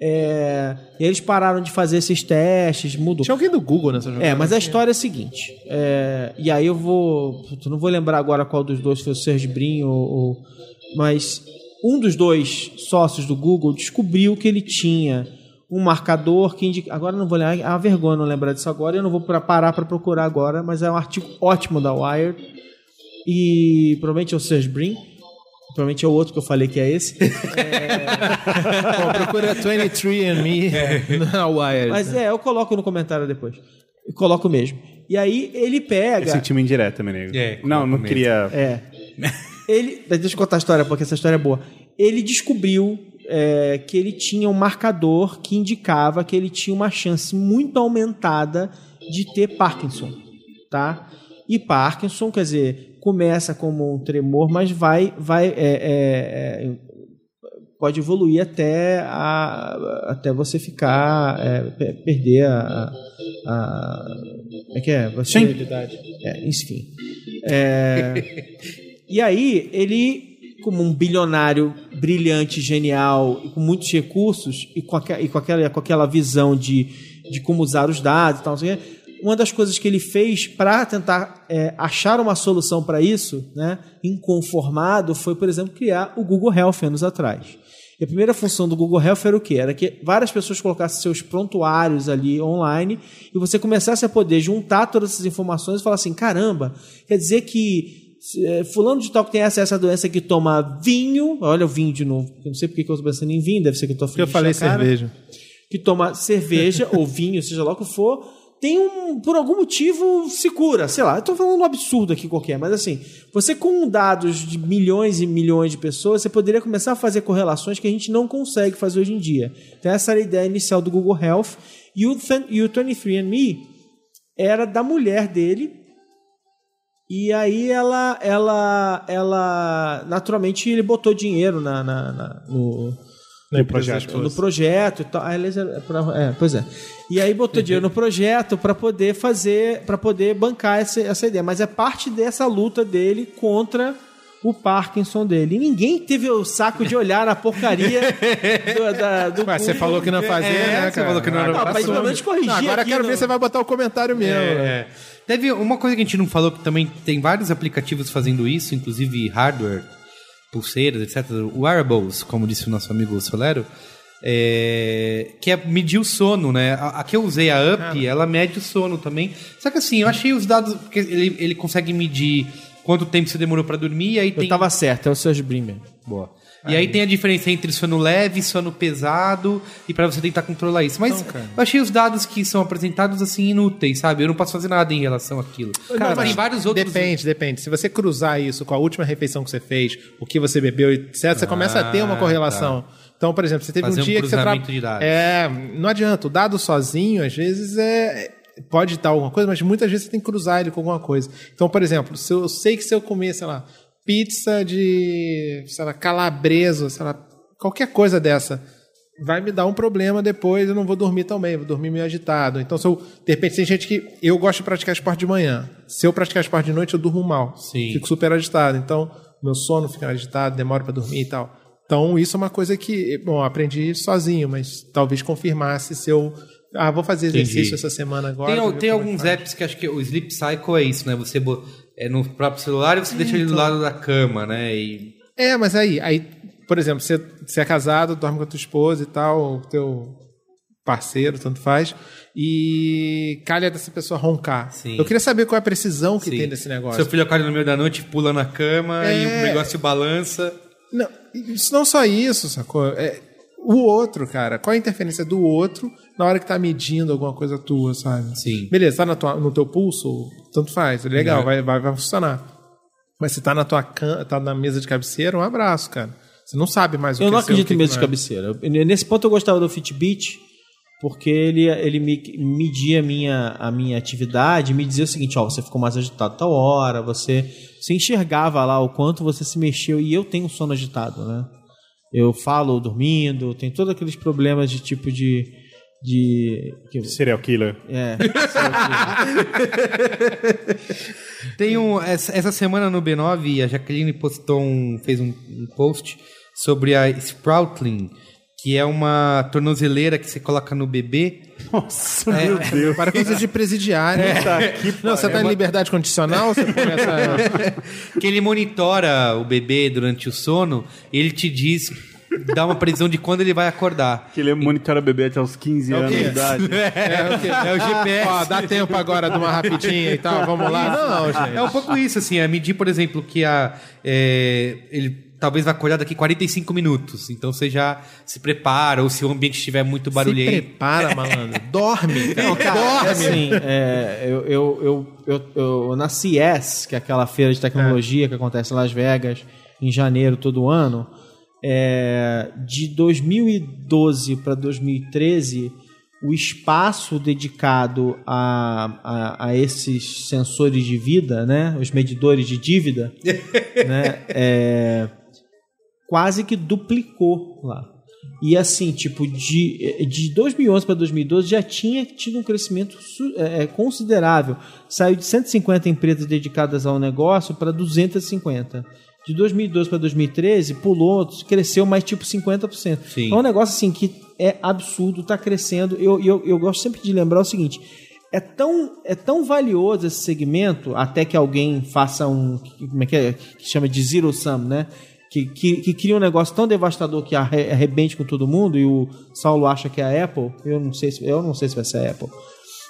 É, e eles pararam de fazer esses testes, mudou. Tinha alguém do Google nessa jogada. É, mas a história é a seguinte. é, e aí eu vou. não vou lembrar agora qual dos dois foi o Serge Brin ou, ou- Mas um dos dois sócios do Google descobriu que ele tinha um marcador que indica. Agora eu não vou lembrar. É uma vergonha não lembrar disso agora. Eu não vou parar para procurar agora, mas é um artigo ótimo da Wired. E provavelmente é o Serge Brin. Provavelmente é o outro que eu falei que é esse. Bom, procura 23andMe na Wired. Mas é, eu coloco no comentário depois. Eu coloco mesmo. E aí ele pega. Esse time indireta, Menego. É, não, não mesmo. queria... É. Ele, deixa eu contar a história, porque essa história é boa. Ele descobriu é, que ele tinha um marcador que indicava que ele tinha uma chance muito aumentada de ter Parkinson, tá? E Parkinson, quer dizer, começa como um tremor, mas vai, vai é, é, é, pode evoluir até, a, até você ficar. é, pe- perder a. a, como é que é? Você, é, enfim. É, e aí, ele, como um bilionário brilhante, genial, com muitos recursos, e com, aque- e com, aquela, com aquela visão de, de como usar os dados e tal, quê, uma das coisas que ele fez para tentar é, achar uma solução para isso, né, inconformado, foi, por exemplo, criar o Google Health anos atrás. E a primeira função do Google Health era o quê? Era que várias pessoas colocassem seus prontuários ali online e você começasse a poder juntar todas essas informações e falar assim: caramba, quer dizer que eh, fulano de tal que tem essa, doença que toma vinho, olha o vinho de novo, eu não sei porque que eu estou pensando em vinho, deve ser que eu estou Porque eu falei cerveja. que toma cerveja ou vinho, seja lá o que for, tem um, por algum motivo, se cura. Sei lá, eu tô falando um absurdo aqui qualquer, mas assim, você com dados de milhões e milhões de pessoas, você poderia começar a fazer correlações que a gente não consegue fazer hoje em dia. Então essa era a ideia inicial do Google Health. E o, e o 23andMe era da mulher dele, e aí ela, ela, ela, naturalmente ele botou dinheiro na, na- na- no, No projeto. no projeto e tal. Ah, é pra- é, pois é. E aí botou dinheiro no projeto para poder fazer, para poder bancar essa, essa ideia. Mas é parte dessa luta dele contra o Parkinson dele. E ninguém teve o saco de olhar na porcaria do, da, do Ué, você falou que não fazia, É, né, você falou que não era Não, mas pelo menos corrigir Não, agora quero no- ver se você vai botar o comentário meu. né? É. Teve uma coisa que a gente não falou que também tem vários aplicativos fazendo isso, inclusive hardware, pulseiras, etc. Wearables, como disse o nosso amigo Solero, é, que é medir o sono, né? A, a que eu usei, a Up, ela mede o sono também. Só que assim, eu achei os dados, porque ele, ele consegue medir quanto tempo você demorou pra dormir, e aí Eu tem... tava certo, é o Serge Brinman. Boa. E aí tem a diferença entre sono leve e sono pesado, e pra você tentar controlar isso. Mas eu achei os dados que são apresentados assim inúteis, sabe? Eu não posso fazer nada em relação àquilo. Cara, tem vários outros. Depende, depende. Se você cruzar isso com a última refeição que você fez, o que você bebeu, etc., você começa a ter uma correlação. Então, por exemplo, você teve Fazer um um dia que você tra... de dados. É, não adianta. O dado sozinho, às vezes, é pode estar alguma coisa, mas muitas vezes você tem que cruzar ele com alguma coisa. Então, por exemplo, se eu, eu sei que se eu comer, sei lá, pizza de, sei lá, calabresa, sei lá, qualquer coisa dessa, vai me dar um problema depois, eu não vou dormir tão bem, vou dormir meio agitado. Então, se eu, de repente, tem gente que eu gosto de praticar esporte de manhã. Se eu praticar esporte de noite, eu durmo mal. Sim. Fico super agitado. Então, meu sono fica agitado, demora para dormir e tal. Então, isso é uma coisa que, bom, aprendi sozinho, mas talvez confirmasse se eu. Ah, vou fazer exercício Entendi. essa semana agora. Tem, tem é alguns apps que acho que o Sleep Cycle é isso, né? Você é no próprio celular e você deixa ele do lado da cama, né? E É, mas aí, aí, por exemplo, você, você é casado, dorme com a tua esposa e tal, o teu parceiro, tanto faz, e calha dessa pessoa roncar. Sim. Eu queria saber qual é a precisão que Sim. tem desse negócio. Seu filho acorda no meio da noite, pula na cama É. e o negócio balança. Não, isso não só isso, sacou? É o outro, cara. Qual a interferência do outro na hora que tá medindo alguma coisa tua, sabe? Sim. Beleza, tá na tua, no teu pulso, tanto faz, é legal, É. vai, vai, vai funcionar. Mas se tá na tua can, tá na mesa de cabeceira, um abraço, cara. Você não sabe mais o Eu que não é seu, o acredito que em mesa de não é. cabeceira. Eu- Nesse ponto eu gostava do Fitbit, porque ele, ele me, media a minha, a minha atividade, me dizia o seguinte, ó, você ficou mais agitado tal hora, você, você enxergava lá o quanto você se mexeu, e eu tenho sono agitado, né? Eu falo dormindo, tem todos aqueles problemas de tipo de... de que, Serial killer. é, Tem um, essa, essa semana no B9, a Jaqueline postou um, fez um, um post sobre a Sproutling, que é uma tornozeleira que você coloca no bebê. Nossa, É, meu Deus. Para coisa de presidiário. não, você tá em liberdade condicional? Você essa... que ele monitora o bebê durante o sono, ele te diz, dá uma previsão de quando ele vai acordar. Que ele monitora bebê até os 15 anos de idade. É, o quê? É o GPS. Ó, dá tempo agora de uma rapidinha e tal, vamos lá? Não, gente. É um pouco isso, assim, é medir, por exemplo, que a, é, ele talvez vai acordar daqui 45 minutos. Então você já se prepara, ou se o ambiente estiver muito Se barulhento. prepara, malandro. Dorme. Não, cara, Dorme. é assim, é, eu, eu, eu, eu, eu, na CES, que é aquela feira de tecnologia que acontece em Las Vegas, em janeiro todo ano, é, de 2012 para 2013, o espaço dedicado a, a, a esses sensores de vida, né, os medidores de dívida, né, é, quase que duplicou lá. E assim, tipo, de, de 2011 para 2012 já tinha tido um crescimento é, é, considerável. Saiu de 150 empresas dedicadas ao negócio para 250. De 2012 para 2013 pulou, cresceu mais tipo 50%. Sim. É um negócio assim que é absurdo, está crescendo. Eu, eu, eu gosto sempre de lembrar o seguinte: é tão, é tão valioso esse segmento, até que alguém faça um. Como é que é? Que chama de zero sum, né? Que, que, que cria um negócio tão devastador que arre- arrebente com todo mundo, e o Saulo acha que é a Apple. Eu não sei se, eu não sei se vai ser a Apple.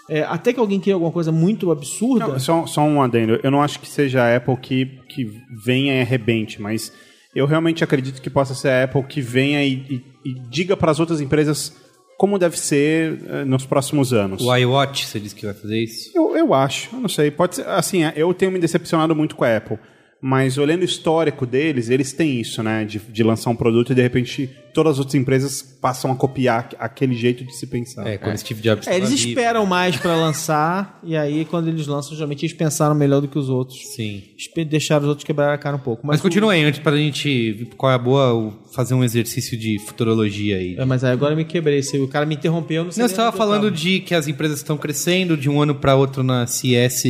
É, até que alguém cria alguma coisa muito absurda. Não, só, só um adendo. Eu não acho que seja a Apple que, que venha e arrebente, mas eu realmente acredito que possa ser a Apple que venha e, e- e diga para as outras empresas como deve ser eh, nos próximos anos. O iWatch, você disse que vai fazer isso? Eu, eu acho, eu não sei. Pode ser, assim, eu tenho me decepcionado muito com a Apple. Mas olhando o histórico deles, eles têm isso, né? De, de lançar um produto e de repente todas as outras empresas passam a copiar aquele jeito de se pensar. É, quando Steve Jobs É, eles vivo. esperam mais pra lançar, e aí quando eles lançam, geralmente eles pensaram melhor do que os outros. Sim. Deixaram os outros quebrar a cara um pouco. Mas o- continua aí, antes pra gente ver qual é a boa, fazer um exercício de futurologia aí. É, mas aí agora eu me quebrei. Se o cara me interrompeu, eu não sei. Não, você estava falando de que as empresas estão crescendo, de um ano para outro na CS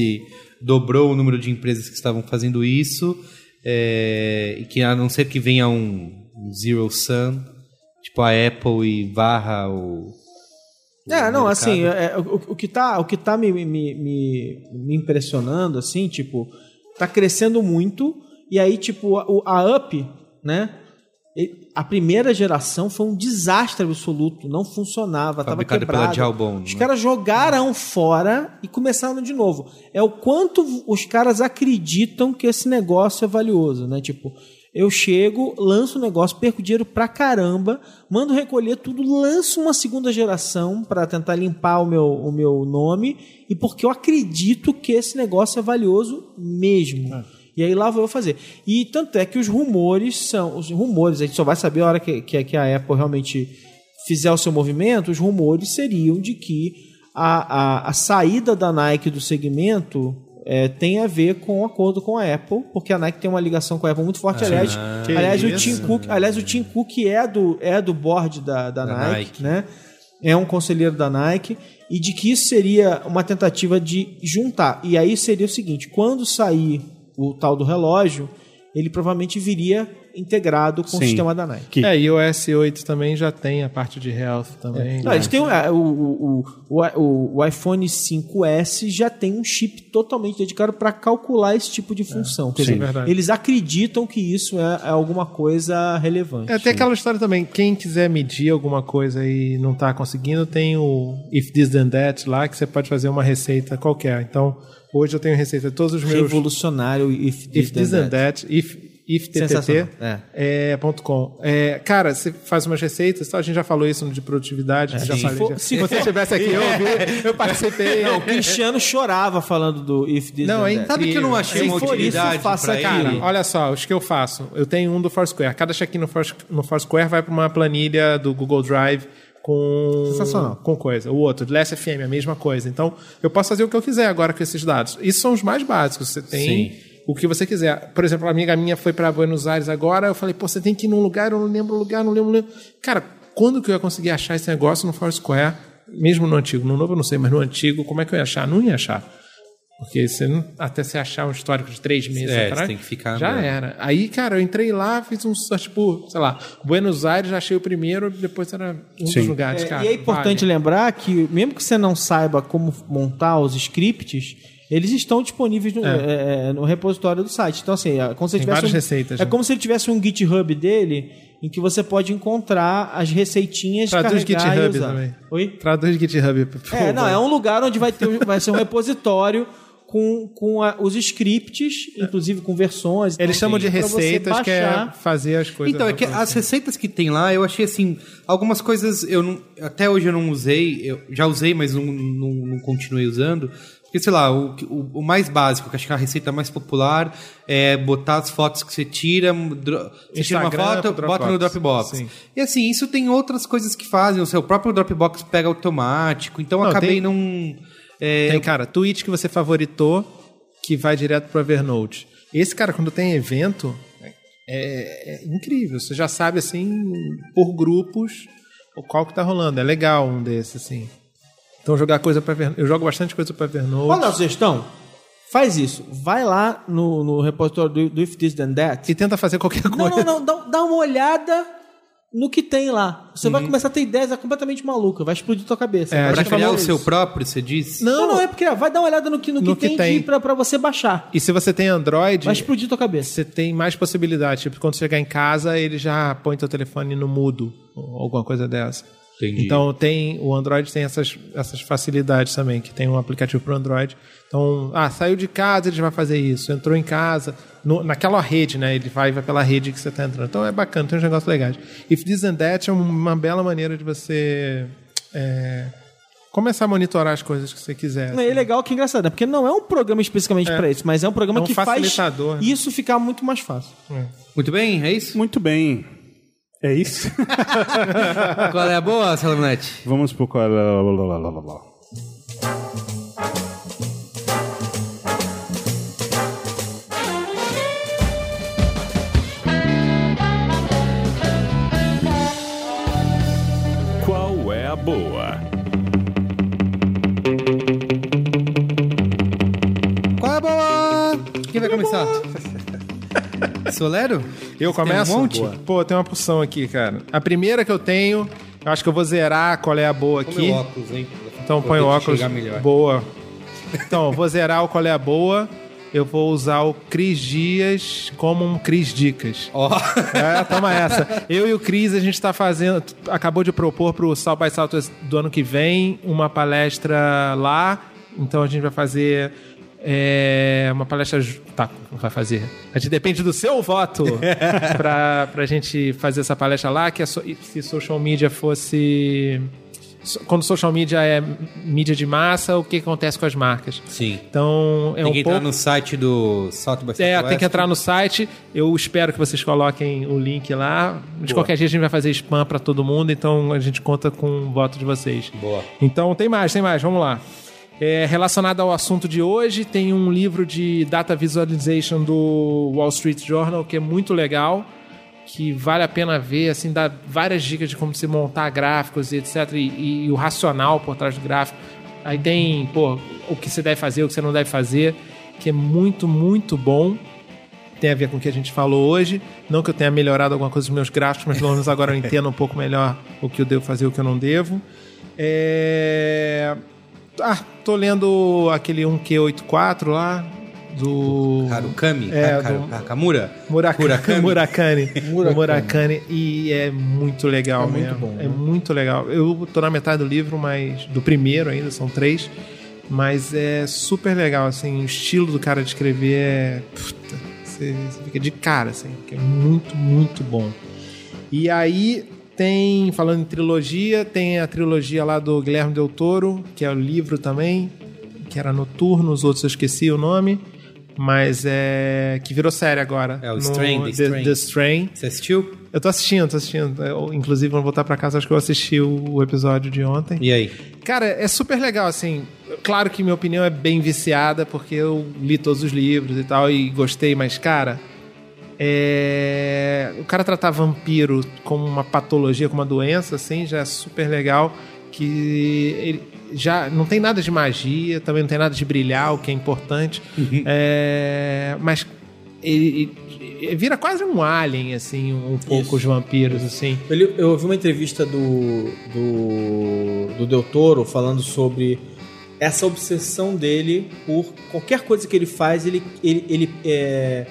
dobrou o número de empresas que estavam fazendo isso, é, e que a não ser que venha um, zero sum, tipo a Apple e varra o. É, o não, mercado. assim, é, o, o que tá, o que tá me, me, me, me impressionando, assim, tipo, tá crescendo muito, e aí, tipo, a, a Up, né? A primeira geração foi um desastre absoluto, não funcionava, tava Fabricado pela quebrado. Jawbone, Os né? caras jogaram fora e começaram de novo. É o quanto os caras acreditam que esse negócio é valioso, né? Tipo, eu chego, lanço o negócio, perco dinheiro pra caramba, mando recolher tudo, lanço uma segunda geração pra tentar limpar o meu, o meu nome e porque eu acredito que esse negócio é valioso mesmo. E aí lá vou eu fazer. E tanto é que os rumores são. Os rumores, a gente só vai saber a hora que, que, que a Apple realmente fizer o seu movimento, os rumores seriam de que a, a, a saída da Nike do segmento é, tem a ver com o acordo com a Apple, porque a Nike tem uma ligação com a Apple muito forte. aliás, que aliás, o. Tim Cook, aliás, o Tim Cook é do, é do board da, da, Da Nike, Nike. né? É um conselheiro da Nike e de que isso seria uma tentativa de juntar. E aí seria o seguinte: quando sair o tal do relógio, ele provavelmente viria integrado com o Sim. sistema da Nike. É, e o S8 também já tem a parte de health também. Não, eles têm é, o, o, o, o, o iPhone 5S já tem um chip totalmente dedicado para calcular esse tipo de função. Quer sim. dizer, Verdade. eles acreditam que isso é, é alguma coisa relevante. É, tem aquela história também, quem quiser medir alguma coisa e não tá conseguindo, tem o If This Then That lá, que você pode fazer uma receita qualquer. Então, hoje eu tenho receita de todos os meus... Revolucionário if, If This Then That, if, if TTT, Sensacional. É. é. É, cara, você faz umas receitas, a gente já falou isso de produtividade, já se for- já. se você estivesse aqui, eu ouvi, eu participei. Não, o Cristiano chorava falando do If This Não, é. Sabe que eu não achei Se uma for isso, faça aquilo. ele? Olha só, os que eu faço. Eu tenho um do Foursquare. Cada check-in no, Fours- no Foursquare vai para uma planilha do Google Drive com Sensacional. com coisa. O outro, Last FM, a mesma coisa. Então, eu posso fazer o que eu quiser agora com esses dados. Isso são os mais básicos. Você tem Sim. O que você quiser. Por exemplo, uma amiga minha foi para Buenos Aires agora. Eu falei, pô, você tem que ir num lugar, eu não lembro o lugar, não lembro, não lembro. Cara, quando que eu ia conseguir achar esse negócio no Foursquare? Mesmo no antigo. No novo eu não sei, mas no antigo, como é que eu ia achar? Não ia achar. Porque você não- até você achar um histórico de três meses É, atrás, você tem que ficar já andando. era. Aí, cara, eu entrei lá, fiz um search por, sei lá, Buenos Aires, já achei o primeiro, depois era um Sim. dos lugares, É, cara. e é importante vale. lembrar que, mesmo que você não saiba como montar os scripts, eles estão disponíveis no, é, é, no repositório do site. Então, assim, é como se Tem tivesse várias um, receitas, É né? como se ele tivesse um GitHub dele em que você pode encontrar as receitinhas Traduz carregar e GitHub usar. também. Oi? Traduz GitHub, por favor. É, não, é um lugar onde vai, ter, vai ser um repositório com, com a- os scripts, inclusive com versões. então, Eles chamam de pra você receitas, que é fazer as coisas. Então, é que as receitas que tem lá, eu achei assim, algumas coisas eu não, até hoje eu não usei, eu já usei, mas não, não, não continuei usando. Porque, sei lá, o, o, o mais básico, que acho que é a receita mais popular é botar as fotos que você tira, você tira uma foto, bota no Dropbox. Sim. E assim, isso tem outras coisas que fazem, o seu próprio Dropbox pega automático, então Não, acabei tem- não... é, Tem, cara, tweet que você favoritou que vai direto pro Evernote. Esse cara, quando tem evento, é, é incrível. Você já sabe, assim, por grupos, o qual que tá rolando. É legal um desses, assim. Então jogar coisa para Evernote. Eu jogo bastante coisa para Evernote. Qual é a sugestão? Faz isso. Vai lá no, no repositório do, do If This Then That. E tenta fazer qualquer coisa. Não, não, não. Dá, dá uma olhada no que tem lá. Você vai começar a ter ideias completamente malucas. Vai explodir tua cabeça. É, Pra criar o seu próprio, você disse? Não, não, é porque vai dar uma olhada no que, no que, No que tem, tem. Pra, pra você baixar. E se você tem Android, Vai explodir tua cabeça. você tem mais possibilidade. Tipo, quando chegar em casa, ele já põe teu telefone no mudo. Ou alguma coisa dessa. Entendi. Então tem o Android tem essas, essas facilidades também, que tem um aplicativo para Android. Então, ah, saiu de casa, ele vai fazer isso. Entrou em casa, no- naquela rede, né? Ele vai, vai pela rede que você está entrando. Então é bacana, tem uns negócios legais. If This and That é uma bela maneira de você é, começar a monitorar as coisas que você quiser. E é legal que é engraçado, né? Porque não é um programa especificamente pra isso, mas é um programa É um que faz né? isso ficar muito mais fácil. Muito bem, é isso? Muito bem. É isso? Qual é a boa, Salamonete? Vamos pro qual. Qual é a boa? Qual é a boa? Quem vai começar? Solero? Eu Você tem começo? um monte? Pô, tem uma porção aqui, cara. A primeira que eu tenho, eu acho que eu vou zerar qual é a boa Põe aqui. óculos, hein? Então põe o óculos. Boa. Então, vou zerar o qual é a boa. Eu vou usar o Cris Dias como um Cris Dicas. Ó, É, toma essa. Eu e o Cris, a gente tá fazendo. Acabou de propor pro South by Southwest do ano que vem uma palestra lá. Então a gente vai fazer. É, uma palestra. Tá, não vai fazer. A gente depende do seu voto pra, pra gente fazer essa palestra lá. Que é so- se social media fosse. Quando social media é mídia de massa, o que acontece com as marcas? sim. Então é Tem um que pouco. entrar no site do South by É, tem que entrar no site. Eu espero que vocês coloquem o link lá. De qualquer jeito, a gente vai fazer spam pra todo mundo, então a gente conta com o voto de vocês. Boa. Então tem mais, tem mais, vamos lá. É, relacionado ao assunto de hoje, tem um livro de data visualization do Wall Street Journal que é muito legal, que vale a pena ver, assim, dá várias dicas de como se montar gráficos e etc. E, e o racional por trás do gráfico. Aí tem, pô, o que você deve fazer, o que você não deve fazer, que é muito, muito bom tem a ver com o que a gente falou hoje. Não que eu tenha melhorado alguma coisa nos meus gráficos, mas pelo menos agora eu entendo um pouco melhor o que eu devo fazer e o que eu não devo. É... Ah, tô lendo aquele 1Q84 lá, do Harukami? É, Haru- do- Hakamura? Murakami. Murakami. Murakami. Murakami. Murakami. E é muito legal É muito mesmo. bom, É né? muito legal. Eu tô na metade do livro, mas. Do primeiro ainda, são três. Mas é super legal, assim. O estilo do cara de escrever é. Puta, você, você fica de cara, assim. Que é muito, muito bom. E aí tem, falando em trilogia, tem a trilogia lá do Guilherme Del Toro, que é o livro também, que era Noturno, os outros eu esqueci o nome, mas é. que virou série agora. É, o Strain, The Strain. The Strain. Você assistiu? Eu tô assistindo, tô assistindo. Eu, inclusive, vou voltar pra casa, acho que eu assisti o, o episódio de ontem. E aí? Cara, é super legal, assim. Claro que minha opinião é bem viciada, porque eu li todos os livros e tal, e gostei, mas, cara. É, O cara tratar vampiro como uma patologia, como uma doença, assim, já é super legal. Que ele já não tem nada de magia, também não tem nada de brilhar, o que é importante. É, Mas ele, ele vira quase um alien, assim, um pouco Isso. os vampiros, assim. Ele- eu ouvi uma entrevista do, do, do Del Toro falando sobre essa obsessão dele por qualquer coisa que ele faz, ele, ele, ele é,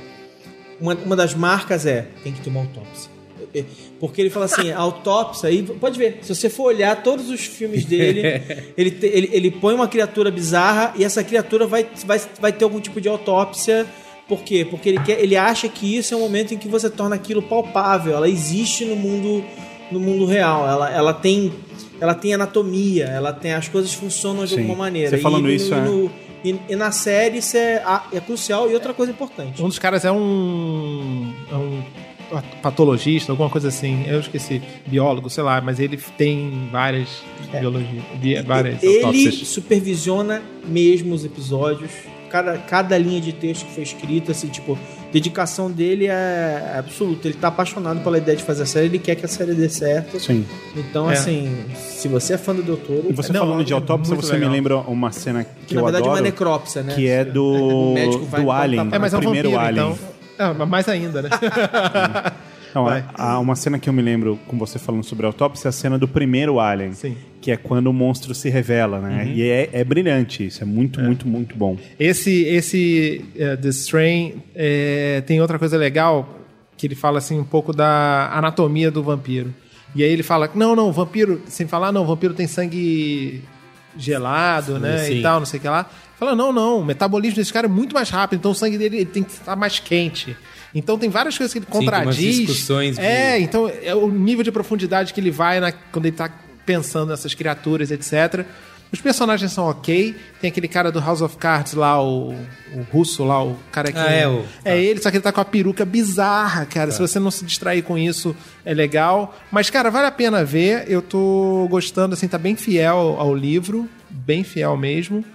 uma, uma das marcas é tem que ter uma autópsia. É, Porque ele fala assim, a autópsia, e pode ver, se você for olhar todos os filmes dele, ele, te- ele, ele põe uma criatura bizarra e essa criatura vai, vai, vai ter algum tipo de autópsia. Por quê? Porque ele, quer, ele acha que isso é o momento em que você torna aquilo palpável. Ela existe no mundo, no mundo real. Ela, ela, tem, ela tem anatomia, ela tem as coisas funcionam de Sim. alguma maneira. Você falando e, no- isso, é. no- e, e na série isso é, é crucial. E outra coisa importante. Um dos caras é um, é um patologista, alguma coisa assim. Eu esqueci. Biólogo, sei lá, mas ele tem várias biologias, bi- várias Ele autópsias. supervisiona mesmo os episódios. Cada, cada linha de texto que foi escrita, assim, tipo, dedicação dele é absoluta. Ele tá apaixonado pela ideia de fazer a série, ele quer que a série dê certo. Sim. Então, É. assim, se você é fã do Doutor, E você Não, falando de é autópsia, você legal. me lembra uma cena que, que na eu verdade é uma adoro, necrópsia, né? que é O do, médico vai do Alien, É, mas é o um primeiro vampiro, Alien. então. É, mas mais ainda, né? Não, Vai. há uma cena que eu me lembro com você falando sobre a autópsia, é a cena do primeiro Alien. Sim. Que é quando o monstro se revela, né? E é, é brilhante isso, é muito, muito, muito bom. Esse, esse eh, The Strain eh, tem outra coisa legal que ele fala assim um pouco da anatomia do vampiro. E aí ele fala, não, não, vampiro, sem falar, não, vampiro tem sangue gelado, né, sim. e tal, não sei o que lá. Fala, não, não, o metabolismo desse cara é muito mais rápido, então o sangue dele ele tem que estar mais quente. Então tem várias coisas que ele contradiz. discussões É, então é o nível de profundidade que ele vai na- quando ele tá pensando nessas criaturas, etc. Os personagens são ok. Tem aquele cara do House of Cards lá, o, o russo lá, o cara que. Ah, é, o- É ele, só que ele tá com a peruca bizarra, cara. Se você não se distrair com isso, é legal. Mas, cara, vale a pena ver. Eu tô gostando, assim, tá bem fiel ao livro. Bem fiel mesmo.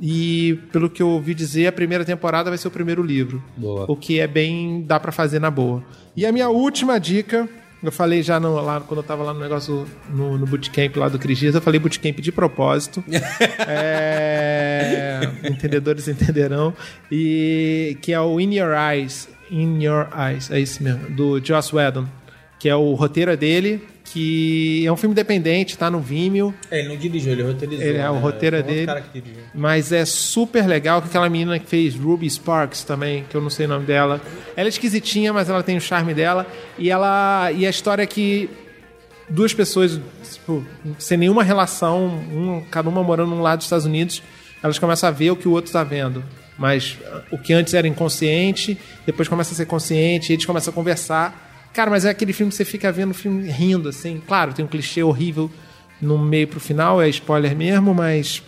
E pelo que eu ouvi dizer, a primeira temporada vai ser o primeiro livro. Boa. O que é bem. dá pra fazer na boa. E a minha última dica. Eu falei já no- lá, quando eu tava lá no negócio, no, no bootcamp lá do Cris Dias, eu falei bootcamp de propósito. É, entendedores entenderão. E que é o In Your Eyes. In Your Eyes, é isso mesmo, do Joss Whedon. Que é o roteiro dele, que é um filme independente, tá no Vimeo. É, ele não dirigiu, ele roteirizou. Ele é o né? roteiro é dele. que. Mas é super legal com aquela menina que fez Ruby Sparks também, que eu não sei o nome dela. Ela é esquisitinha, mas ela tem o charme dela. E ela. E a história é que duas pessoas, tipo, sem nenhuma relação, um, cada uma morando num lado dos Estados Unidos, elas começam a ver o que o outro está vendo. Mas o que antes era inconsciente, depois começa a ser consciente, e eles começam a conversar. Cara, mas é aquele filme que você fica vendo o filme rindo, assim. Claro, tem um clichê horrível no meio pro final, é spoiler mesmo, mas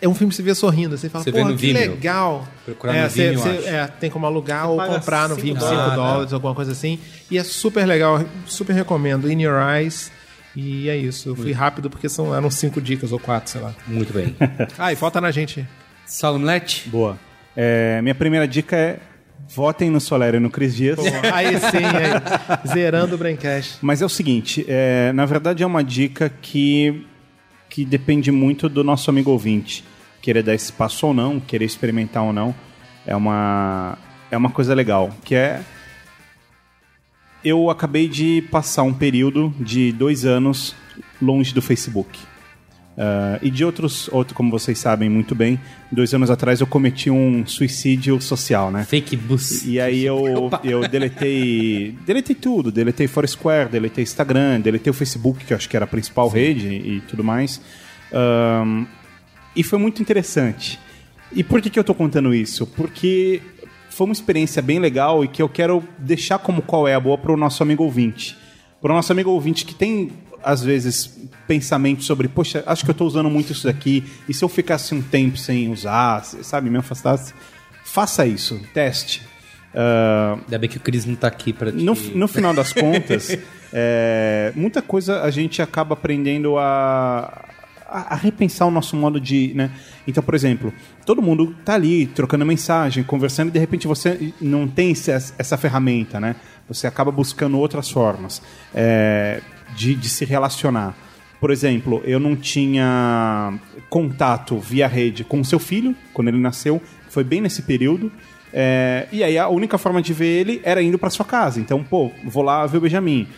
é um filme que você vê sorrindo. Você fala, Você que Vimeo. legal. Procurar é, no você- Vimeo, você- é, tem como alugar ou paga comprar no cinco Vimeo, 5 dólares, dólares, alguma coisa assim. E é super legal, super recomendo. In Your Eyes. E é isso. Eu fui rápido porque são, eram cinco dicas ou quatro, sei lá. Muito bem. Ah, e falta na gente. Salomlet? Boa. É, minha primeira dica é votem no Soler e no Cris Dias. Pô, aí sim, aí. Zerando o Braincast. Mas é o seguinte, é, na verdade é uma dica que, que depende muito do nosso amigo ouvinte. Querer dar espaço ou não, querer experimentar ou não, é uma, é uma coisa legal. Que é. Eu acabei de passar um período de dois anos longe do Facebook. Ah, e de outros, outro, como vocês sabem muito bem, dois anos atrás eu cometi um suicídio social, né? Fake bus. E aí eu, eu deletei. Deletei tudo. Deletei Foursquare, deletei Instagram, deletei o Facebook, que eu acho que era a principal rede e tudo mais. Ahn, e foi muito interessante. E por que, que eu tô contando isso? Porque foi uma experiência bem legal e que eu quero deixar como qual é a boa pro nosso amigo ouvinte. Pro nosso amigo ouvinte que tem, às vezes, pensamentos sobre, poxa, acho que eu tô usando muito isso daqui, e se eu ficasse um tempo sem usar, sabe, me afastasse? Faça isso, teste. Ah, Ainda bem que o Cris não tá aqui pra te... no, no final das contas, é, muita coisa a gente acaba aprendendo a, a, a repensar o nosso modo de. Né? Então, por exemplo, todo mundo tá ali trocando mensagem, conversando, e de repente você não tem esse- essa ferramenta, né? Você acaba buscando outras formas é, de, de se relacionar. Por exemplo, eu não tinha contato via rede com o seu filho, quando ele nasceu, foi bem nesse período. É, e aí a única forma de ver ele era indo para sua casa. Então, pô, vou lá ver o Benjamin.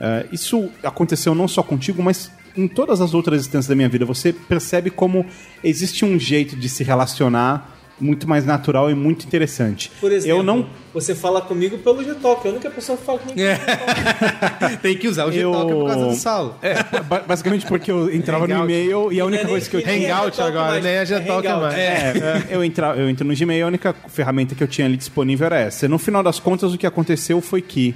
É, isso aconteceu não só contigo, mas em todas as outras instâncias da minha vida. Você percebe como existe um jeito de se relacionar muito mais natural e muito interessante. Por exemplo, eu não você fala comigo pelo G-Talk, é a única pessoa que fala comigo. Tem que usar o Gtalk por causa do Saulo. É, ba- basicamente porque eu entrava no e-mail e a única é coisa que eu nem- tinha. Hangout G-Talk agora, nem a é G-Talk mais. É, eu, entra, eu entro no Gmail, a única ferramenta que eu tinha ali disponível era essa. No final das contas, o que aconteceu foi que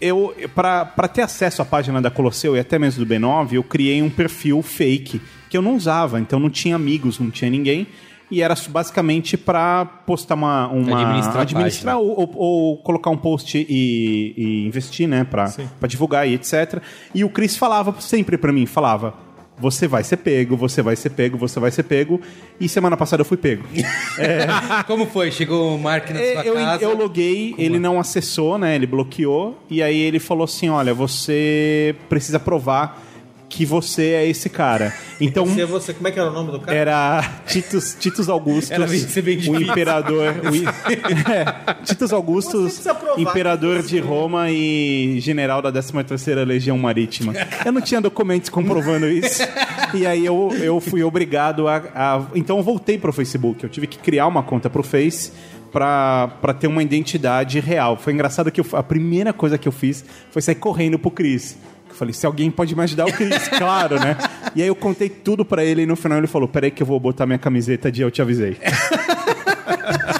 eu, para ter acesso à página da Colosseu e até mesmo do B9, eu criei um perfil fake que eu não usava, então não tinha amigos, não tinha ninguém. E era basicamente para postar uma. uma Administrar administrar ou, ou- ou colocar um post e, e investir, né? Pra, pra divulgar e etc. E o Chris falava sempre pra mim: falava, você vai ser pego, você vai ser pego, você vai ser pego. E semana passada eu fui pego. Como foi? Chegou o Mark na sua É, eu, casa? eu loguei, ele não acessou, né? Ele bloqueou. E aí ele falou assim: olha, você precisa provar que você é esse cara. Então. Se é você, como é que era o nome do cara? Era Titus, Titus Augustus, Era bem- o imperador. o é, Titus Você Augustus, imperador de Roma e general da 13ª Legião Marítima. Eu não tinha documentos comprovando isso. E aí eu, eu fui obrigado a, a- Então eu voltei pro Facebook. Eu tive que criar uma conta pro Face pra, pra ter uma identidade real. Foi engraçado que eu- a primeira coisa que eu fiz foi sair correndo pro Cris. Eu falei, se alguém pode me ajudar, o Cris, claro, né? E aí eu contei tudo pra ele e no final ele falou: peraí que eu vou botar minha camiseta de eu te avisei.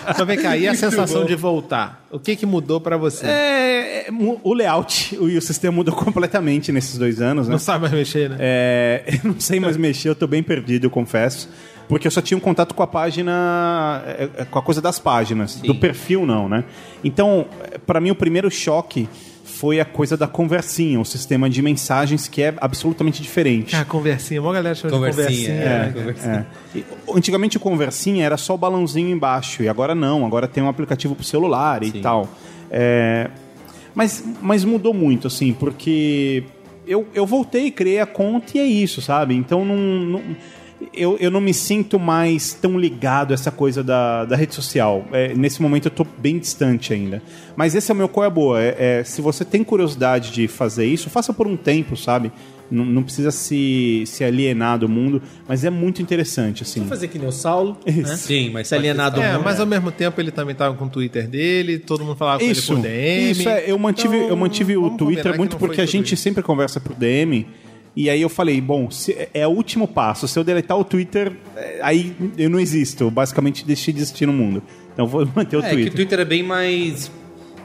Então vem cá, e a sensação de voltar? O que que mudou pra você? É, é, o layout e o sistema mudou completamente nesses dois anos, né? Não sabe mais mexer, né? É, eu não sei mais mexer, eu tô bem perdido, eu confesso. Porque eu só tinha um contato com a página, é, é, com a coisa das páginas, do perfil não, né? Então, pra mim o primeiro choque foi a coisa da conversinha, o sistema de mensagens que é absolutamente diferente. Ah, conversinha. Uma galera chama Conversinha, de conversinha. é. né? Conversinha. É. E, Antigamente o Conversinha era só o balãozinho embaixo, e agora não, agora tem um aplicativo pro celular e tal. É, mas, mas mudou muito, assim, porque eu, eu voltei, criei a conta e é isso, sabe? Então não. não- eu, eu não me sinto mais tão ligado a essa coisa da, da rede social. É, nesse momento eu tô bem distante ainda. Mas esse é o meu qual é boa. É, é, se você tem curiosidade de fazer isso, faça por um tempo, sabe? Não, não precisa se, se alienar do mundo, mas é muito interessante, assim. Fazer que nem o Saulo, né? Sim, mas Se alienado É, não. mas ao mesmo tempo ele também tava com o Twitter dele, todo mundo falava Isso, com ele por DM. isso é, eu mantive, Então, eu mantive o vamos Twitter muito porque a gente isso. sempre conversa por DM. E aí eu falei, bom, se- é o último passo. Se eu deletar o Twitter, é, aí eu não existo. Basicamente deixei de existir no mundo. Então eu vou manter o É, que o Twitter. Twitter é bem mais...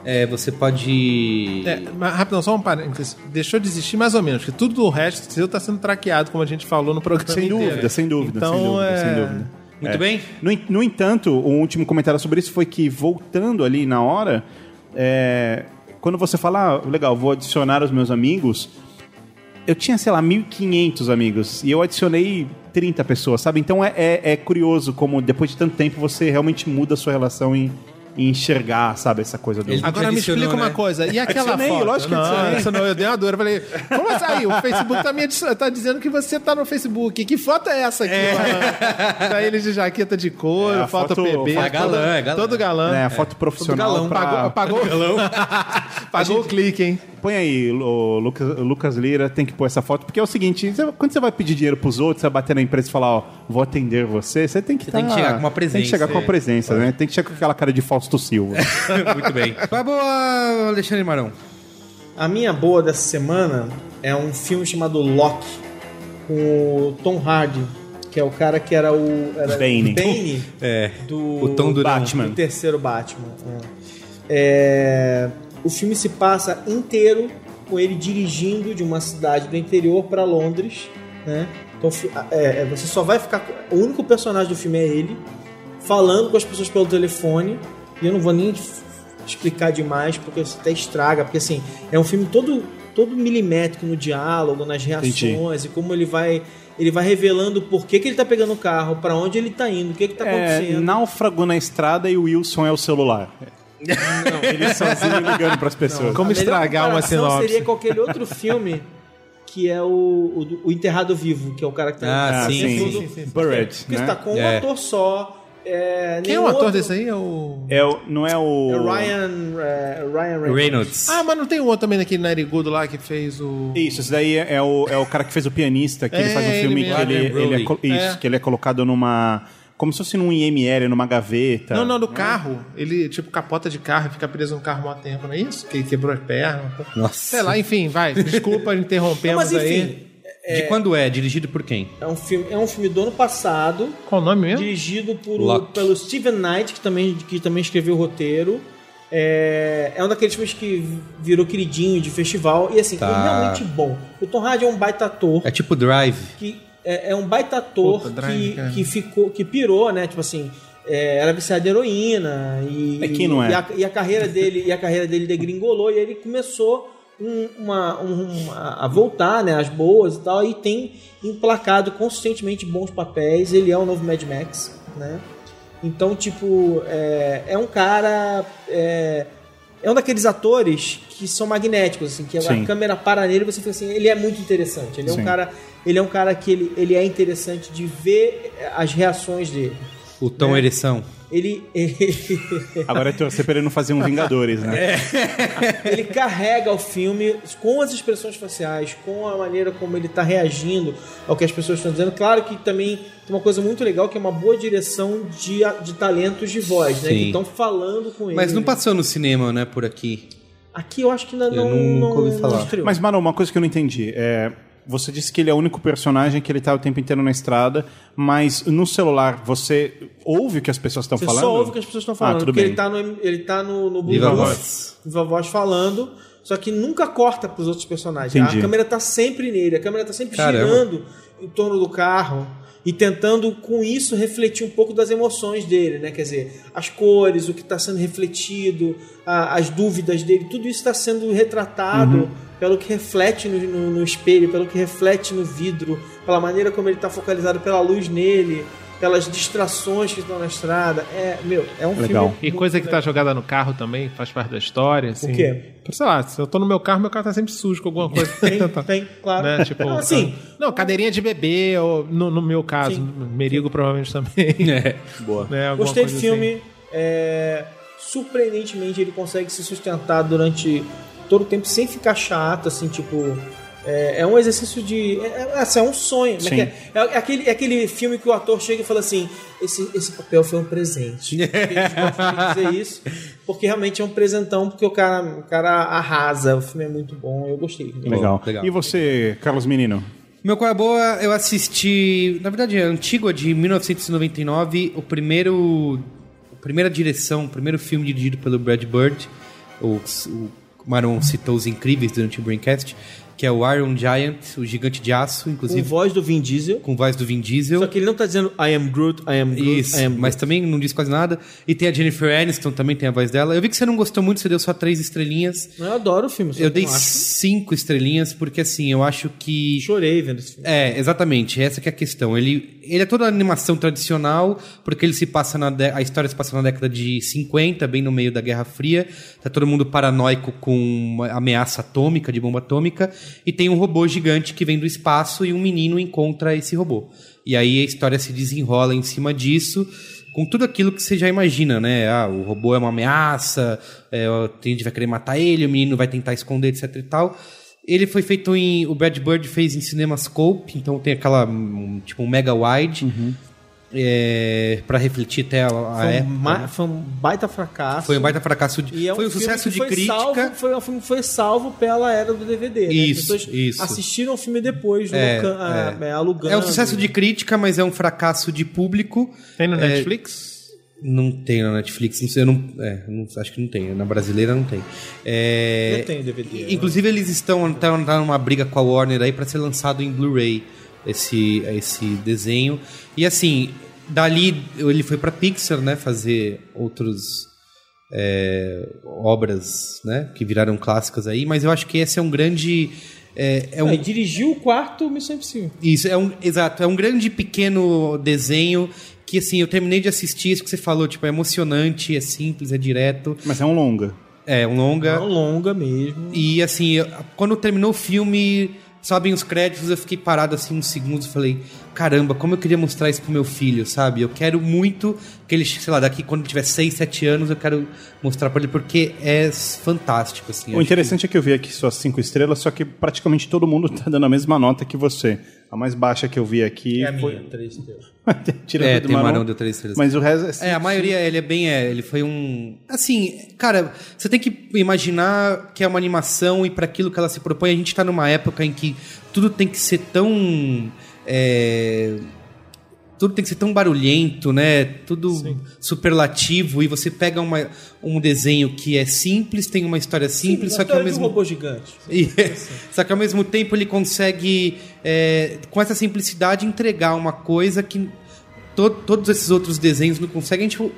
é, você pode... É, mas rapidão, só um parênteses. Deixou de existir mais ou menos, porque tudo do resto seu tá sendo traqueado, como a gente falou no programa Sem inteiro. dúvida, sem dúvida, Então, sem dúvida, é... sem dúvida. Muito É. bem. No, no entanto, o último comentário sobre isso foi que, voltando ali na hora, é, quando você fala, ah, legal, vou adicionar os meus amigos, eu tinha, sei lá, 1.500 amigos e eu adicionei 30 pessoas, sabe? Então é, é, é curioso como depois de tanto tempo você realmente muda a sua relação em, em enxergar, sabe? Essa coisa do. Ele- Agora me Adicionou, explica uma né? coisa. E aquela Adicionei, foto? lógico que não, não, eu dei uma dor. Eu falei, como assim? Aí, o Facebook tá, me tá dizendo que você tá no Facebook. Que foto é essa aqui? mano? Tá ele de jaqueta de couro, É, foto, foto- PB. é galã, todo, é galã. Todo galã. É, foto profissional. galão. pra- Pagou, pagou, pagou o clique, hein? Põe aí, o Lucas, o Lucas Lira tem que pôr essa foto, porque é o seguinte: quando você vai pedir dinheiro pros outros, você vai bater na empresa e falar, ó, vou atender você, você tem que Você tem tá- que chegar com uma Tem que presença, chegar com é. uma presença, né? Tem que chegar com aquela cara de Fausto Silva. Muito bem. Vai boa, Alexandre Marão. A minha boa dessa semana é um filme chamado Loki, com o Tom Hardy, que é o cara que era o era Bane. Bane É, do o Tom Durão. Batman. do terceiro Batman. é. É, o filme se passa inteiro com ele dirigindo de uma cidade do interior para Londres, né? Então é, é, você só vai ficar. com- O único personagem do filme é ele falando com as pessoas pelo telefone. E eu não vou nem explicar demais porque isso até estraga, porque assim é um filme todo todo milimétrico no diálogo, nas reações e como ele vai ele vai revelando por que, que ele tá pegando o carro, para onde ele tá indo, o que que tá É, acontecendo. náufrago na estrada e o Wilson é o celular. Não, ele sozinho ligando pras pessoas. Como A melhor estragar uma sinopse? seria com aquele outro filme que é o, o, o Enterrado Vivo, que é o cara que tá Ah, tá sim, sim, do- sim, Buried, Porque né? está com um É. ator só. É, Quem é o ator outro- desse aí? É o... É o, não é o. É Ryan, é, Ryan Reynolds. Reynolds. Ah, mas não tem um outro também daquele narigudo lá que fez o... Isso, esse daí é, o, é o cara que fez o pianista, que ele É, faz um ele filme mesmo. que ele, ele é, isso, É. que ele é colocado numa. Como se fosse num IML, numa gaveta. Não, não, do carro. Ele, tipo, capota de carro e fica preso no carro há tempo, não é isso? Que quebrou as pernas. Nossa. Sei lá, enfim, vai. Desculpa, interrompemos Mas enfim, aí. De quando é? Dirigido por quem? é um, filme, é um filme do ano passado, Qual o nome mesmo? dirigido por, o- pelo Steven Knight, que também, que também escreveu o roteiro. É, é um daqueles filmes que virou queridinho de festival. E assim, Tá. é realmente bom. O Tom Hardy é um baita ator. É tipo Drive. que é, é um baita ator Puta, Drive, que, cara. que ficou que pirou, né? Tipo assim, é, era viciado em heroína e, É, quem não é? e, a, e a carreira dele e a carreira dele degringolou e ele começou um- uma, um- uma- a voltar, né, as boas e tal, e tem emplacado consistentemente bons papéis. Ele é o novo Mad Max, né? Então, tipo, é, é um cara. É, é um daqueles atores que são magnéticos, assim, que Sim. a câmera para nele e você fica assim, ele é muito interessante. Ele é Sim. um cara. Ele é um cara que ele, ele é interessante de ver as reações dele. O Tom É. Ereção. Ele, Agora é torcer pra ele não fazer um Vingadores, né? ele carrega o filme com as expressões faciais, com a maneira como ele está reagindo ao que as pessoas estão dizendo. Claro que também tem uma coisa muito legal que é uma boa direção de, de talentos de voz, né? Sim. Que estão falando com ele. Mas não passou no cinema, né, por aqui. Aqui eu acho que ainda Eu não, não, falar. não estreou. Mas, mano, uma coisa que eu não entendi é. Você disse que ele é o único personagem que ele tá o tempo inteiro na estrada, mas no celular você ouve o que as pessoas estão Você falando? só ouve o que as pessoas estão falando, Ah, tudo porque bem. ele tá no, ele tá no, no Viva Bluetooth, Voz. Viva Voz falando, só que nunca corta pros outros personagens. Entendi. A câmera tá sempre nele, a câmera tá sempre Caramba. girando em torno do carro e tentando com isso refletir um pouco das emoções dele, né? Quer dizer, as cores, o que está sendo refletido, a- as dúvidas dele, tudo isso está sendo retratado Uhum. Pelo que reflete no, no- no espelho, pelo que reflete no vidro, pela maneira como ele está focalizado, pela luz nele, pelas distrações que estão na estrada. É, meu, é um Legal. filme. E coisa que tá jogada no carro também, faz parte da história. Assim. quê? Sei lá, se eu tô no meu carro, meu carro tá sempre sujo com alguma coisa. Tem, tem, claro. Né? Tipo, Não, assim, Não, cadeirinha de bebê, ou no, no meu caso, Sim. Merigo provavelmente também. É. Boa. Né? Gostei do filme. é, surpreendentemente, ele consegue se sustentar durante todo o tempo sem ficar chato, assim, tipo. É, é um exercício de. É, é, assim, é um sonho. né? É, é aquele, é aquele filme que o ator chega e fala assim: esse, esse papel foi um presente. De dizer isso, porque realmente é um presentão, porque o cara, o cara arrasa. O filme é muito bom, eu gostei. Legal. Legal. E você, Carlos Menino? Meu Qual é Boa, eu assisti, na verdade é antigo, é de 1999, o primeiro, a primeira direção, o primeiro filme dirigido pelo Brad Bird, o, o Maron citou os incríveis durante o Braincast, que é o Iron Giant, o Gigante de Aço, Com inclusive voz do Vin Diesel. com voz do Vin Diesel. Só que ele não tá dizendo I am Groot, I am Groot, Isso, I am mas também não diz quase nada. E tem a Jennifer Aniston, também tem a voz dela. Eu vi que você não gostou muito, você deu só três estrelinhas. Eu adoro o filme. Eu dei cinco estrelinhas, porque assim, eu acho que. Chorei vendo esse filme. É, exatamente, essa que é a questão. Ele, ele é toda animação tradicional, porque ele se passa na a história se passa na década de 50, bem no meio da Guerra Fria. Tá todo mundo paranoico com ameaça atômica, de bomba atômica, e tem um robô gigante que vem do espaço e um menino encontra esse robô. E aí a história se desenrola em cima disso. Com tudo aquilo que você já imagina, né? Ah, o robô é uma ameaça, é, o gente vai querer matar ele, o menino vai tentar esconder, etc e tal. Ele foi feito em. O Brad Bird fez em CinemaScope, então tem aquela. um, tipo um mega wide. é, para refletir até a, a Foi um, época. ma- foi um baita fracasso. Foi um baita fracasso. De, E é um foi um sucesso de foi crítica. Salvo, foi um filme que foi salvo pela era do DVD. né? Isso, pessoas isso. assistiram o filme depois, É, loca- ah, é, alugando. É um sucesso de crítica, mas é um fracasso de público. Tem no É, Netflix? Não tem na Netflix, não sei, não, é, não- acho que não tem. Na brasileira não tem. É, Eu tenho DVD, né? Inclusive eles estão tá, tá numa briga com a Warner aí para ser lançado em Blu-ray esse esse desenho. E assim, dali ele foi para Pixar, né, fazer outros é, obras, né, que viraram clássicas aí. Mas eu acho que esse é um grande é, é um, dirigiu o quarto Missão Impossível. isso, é um, exato, é um grande pequeno desenho que, assim, eu terminei de assistir, isso que você falou, tipo, é emocionante, é simples, é direto, Mas é um longa. é um longa. É um longa mesmo. E, assim, eu- quando terminou o filme, sobem os créditos, eu fiquei parado, assim, uns segundos e falei, caramba, como eu queria mostrar isso pro meu filho, sabe? Eu quero muito que ele, sei lá, daqui quando tiver 6, 7 anos, eu quero mostrar pra ele, porque é fantástico, assim. O interessante é que eu vi aqui suas cinco estrelas, só que praticamente todo mundo tá dando a mesma nota que você. A mais baixa que eu vi aqui É a foi. minha, três estrelas. Tirando É, tem o Marão. Marão deu três estrelas. Mas o resto É, a maioria, ele é bem. É, ele foi um. Assim, cara, você tem que imaginar que é uma animação e para aquilo que ela se propõe, a gente tá numa época em que tudo tem que ser tão. É, tudo tem que ser tão barulhento, né? Tudo superlativo. E você pega uma, um desenho que é simples, tem uma história simples, Sim, só que ao um mesmo robô gigante. e- só que ao mesmo tempo ele consegue, é, com essa simplicidade, entregar uma coisa que to- todos esses outros desenhos não conseguem. A gente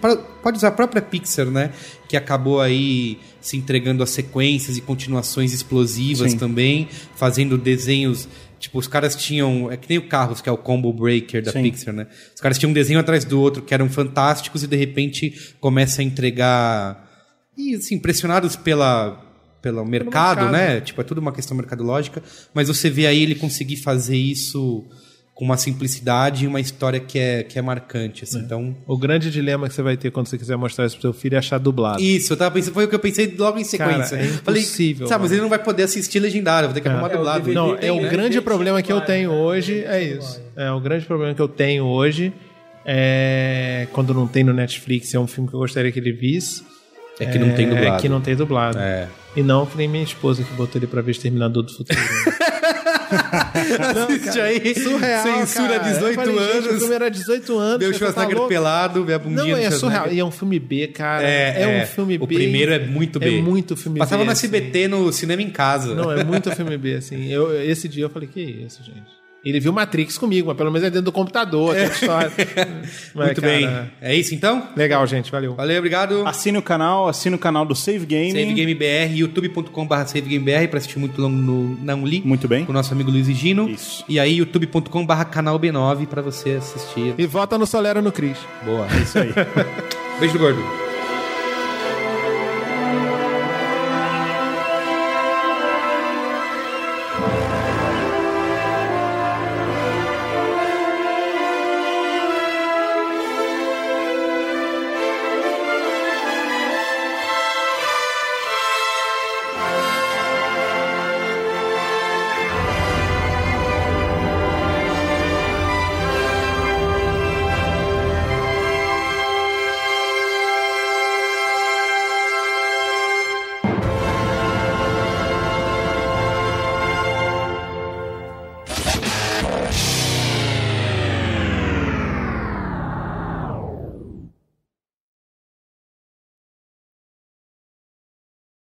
pode usar a própria Pixar, né? Que acabou aí se entregando a sequências e continuações explosivas Sim. também, fazendo desenhos. Tipo, os caras tinham. É que nem o Carros, que é o combo breaker da Sim. Pixar, né? Os caras tinham um desenho atrás do outro que eram fantásticos e de repente começa a entregar. E assim, pressionados pela. Pelo mercado, mercado. né? Tipo, é tudo uma questão mercadológica, mas você vê aí ele conseguir fazer isso com uma simplicidade e uma história que é, que é marcante, assim. Então, O grande dilema que você vai ter quando você quiser mostrar isso pro seu filho é achar dublado. isso, eu tava pensando, foi o que eu pensei logo em sequência. Cara, é Falei, impossível, sabe, mas ele não vai poder assistir legendado, vou ter que arrumar É, dublado. Não, é o né? grande problema que eu tenho hoje é isso. É o grande problema que eu tenho hoje é quando não tem no Netflix, é um filme que eu gostaria que ele visse. É que não tem É dublado. que não tem dublado. É. E não que nem minha esposa que botou ele pra ver Exterminador do Futuro. Assiste aí, surreal, censura cara. 18 Eu falei, gente, o anos, filme era 18 anos. deu você Schwarzenegger falou- pelado, vê a bundinha Não, é surreal. E é um filme B, cara. É, É, é. um filme B. O primeiro é muito B. É muito filme Passava B. no assim. SBT no cinema em casa. Não, é muito filme B, assim. Eu, esse dia eu falei, que isso, gente? Ele viu Matrix comigo, mas pelo menos é dentro do computador, aquela história. Mas, Muito cara, bem. É isso então? Legal, gente. Valeu. Valeu, obrigado. Assine o canal, assine o canal do Save Game. Save Game BR, youtube.com.br SaveGameBR pra assistir muito longo no Não Li. Muito bem. Com o nosso amigo Luiz e Gino. Isso. E aí, youtube.com.br canal B9 pra você assistir. E vota no Solera no Cris. Boa. Isso aí. Beijo do gordo.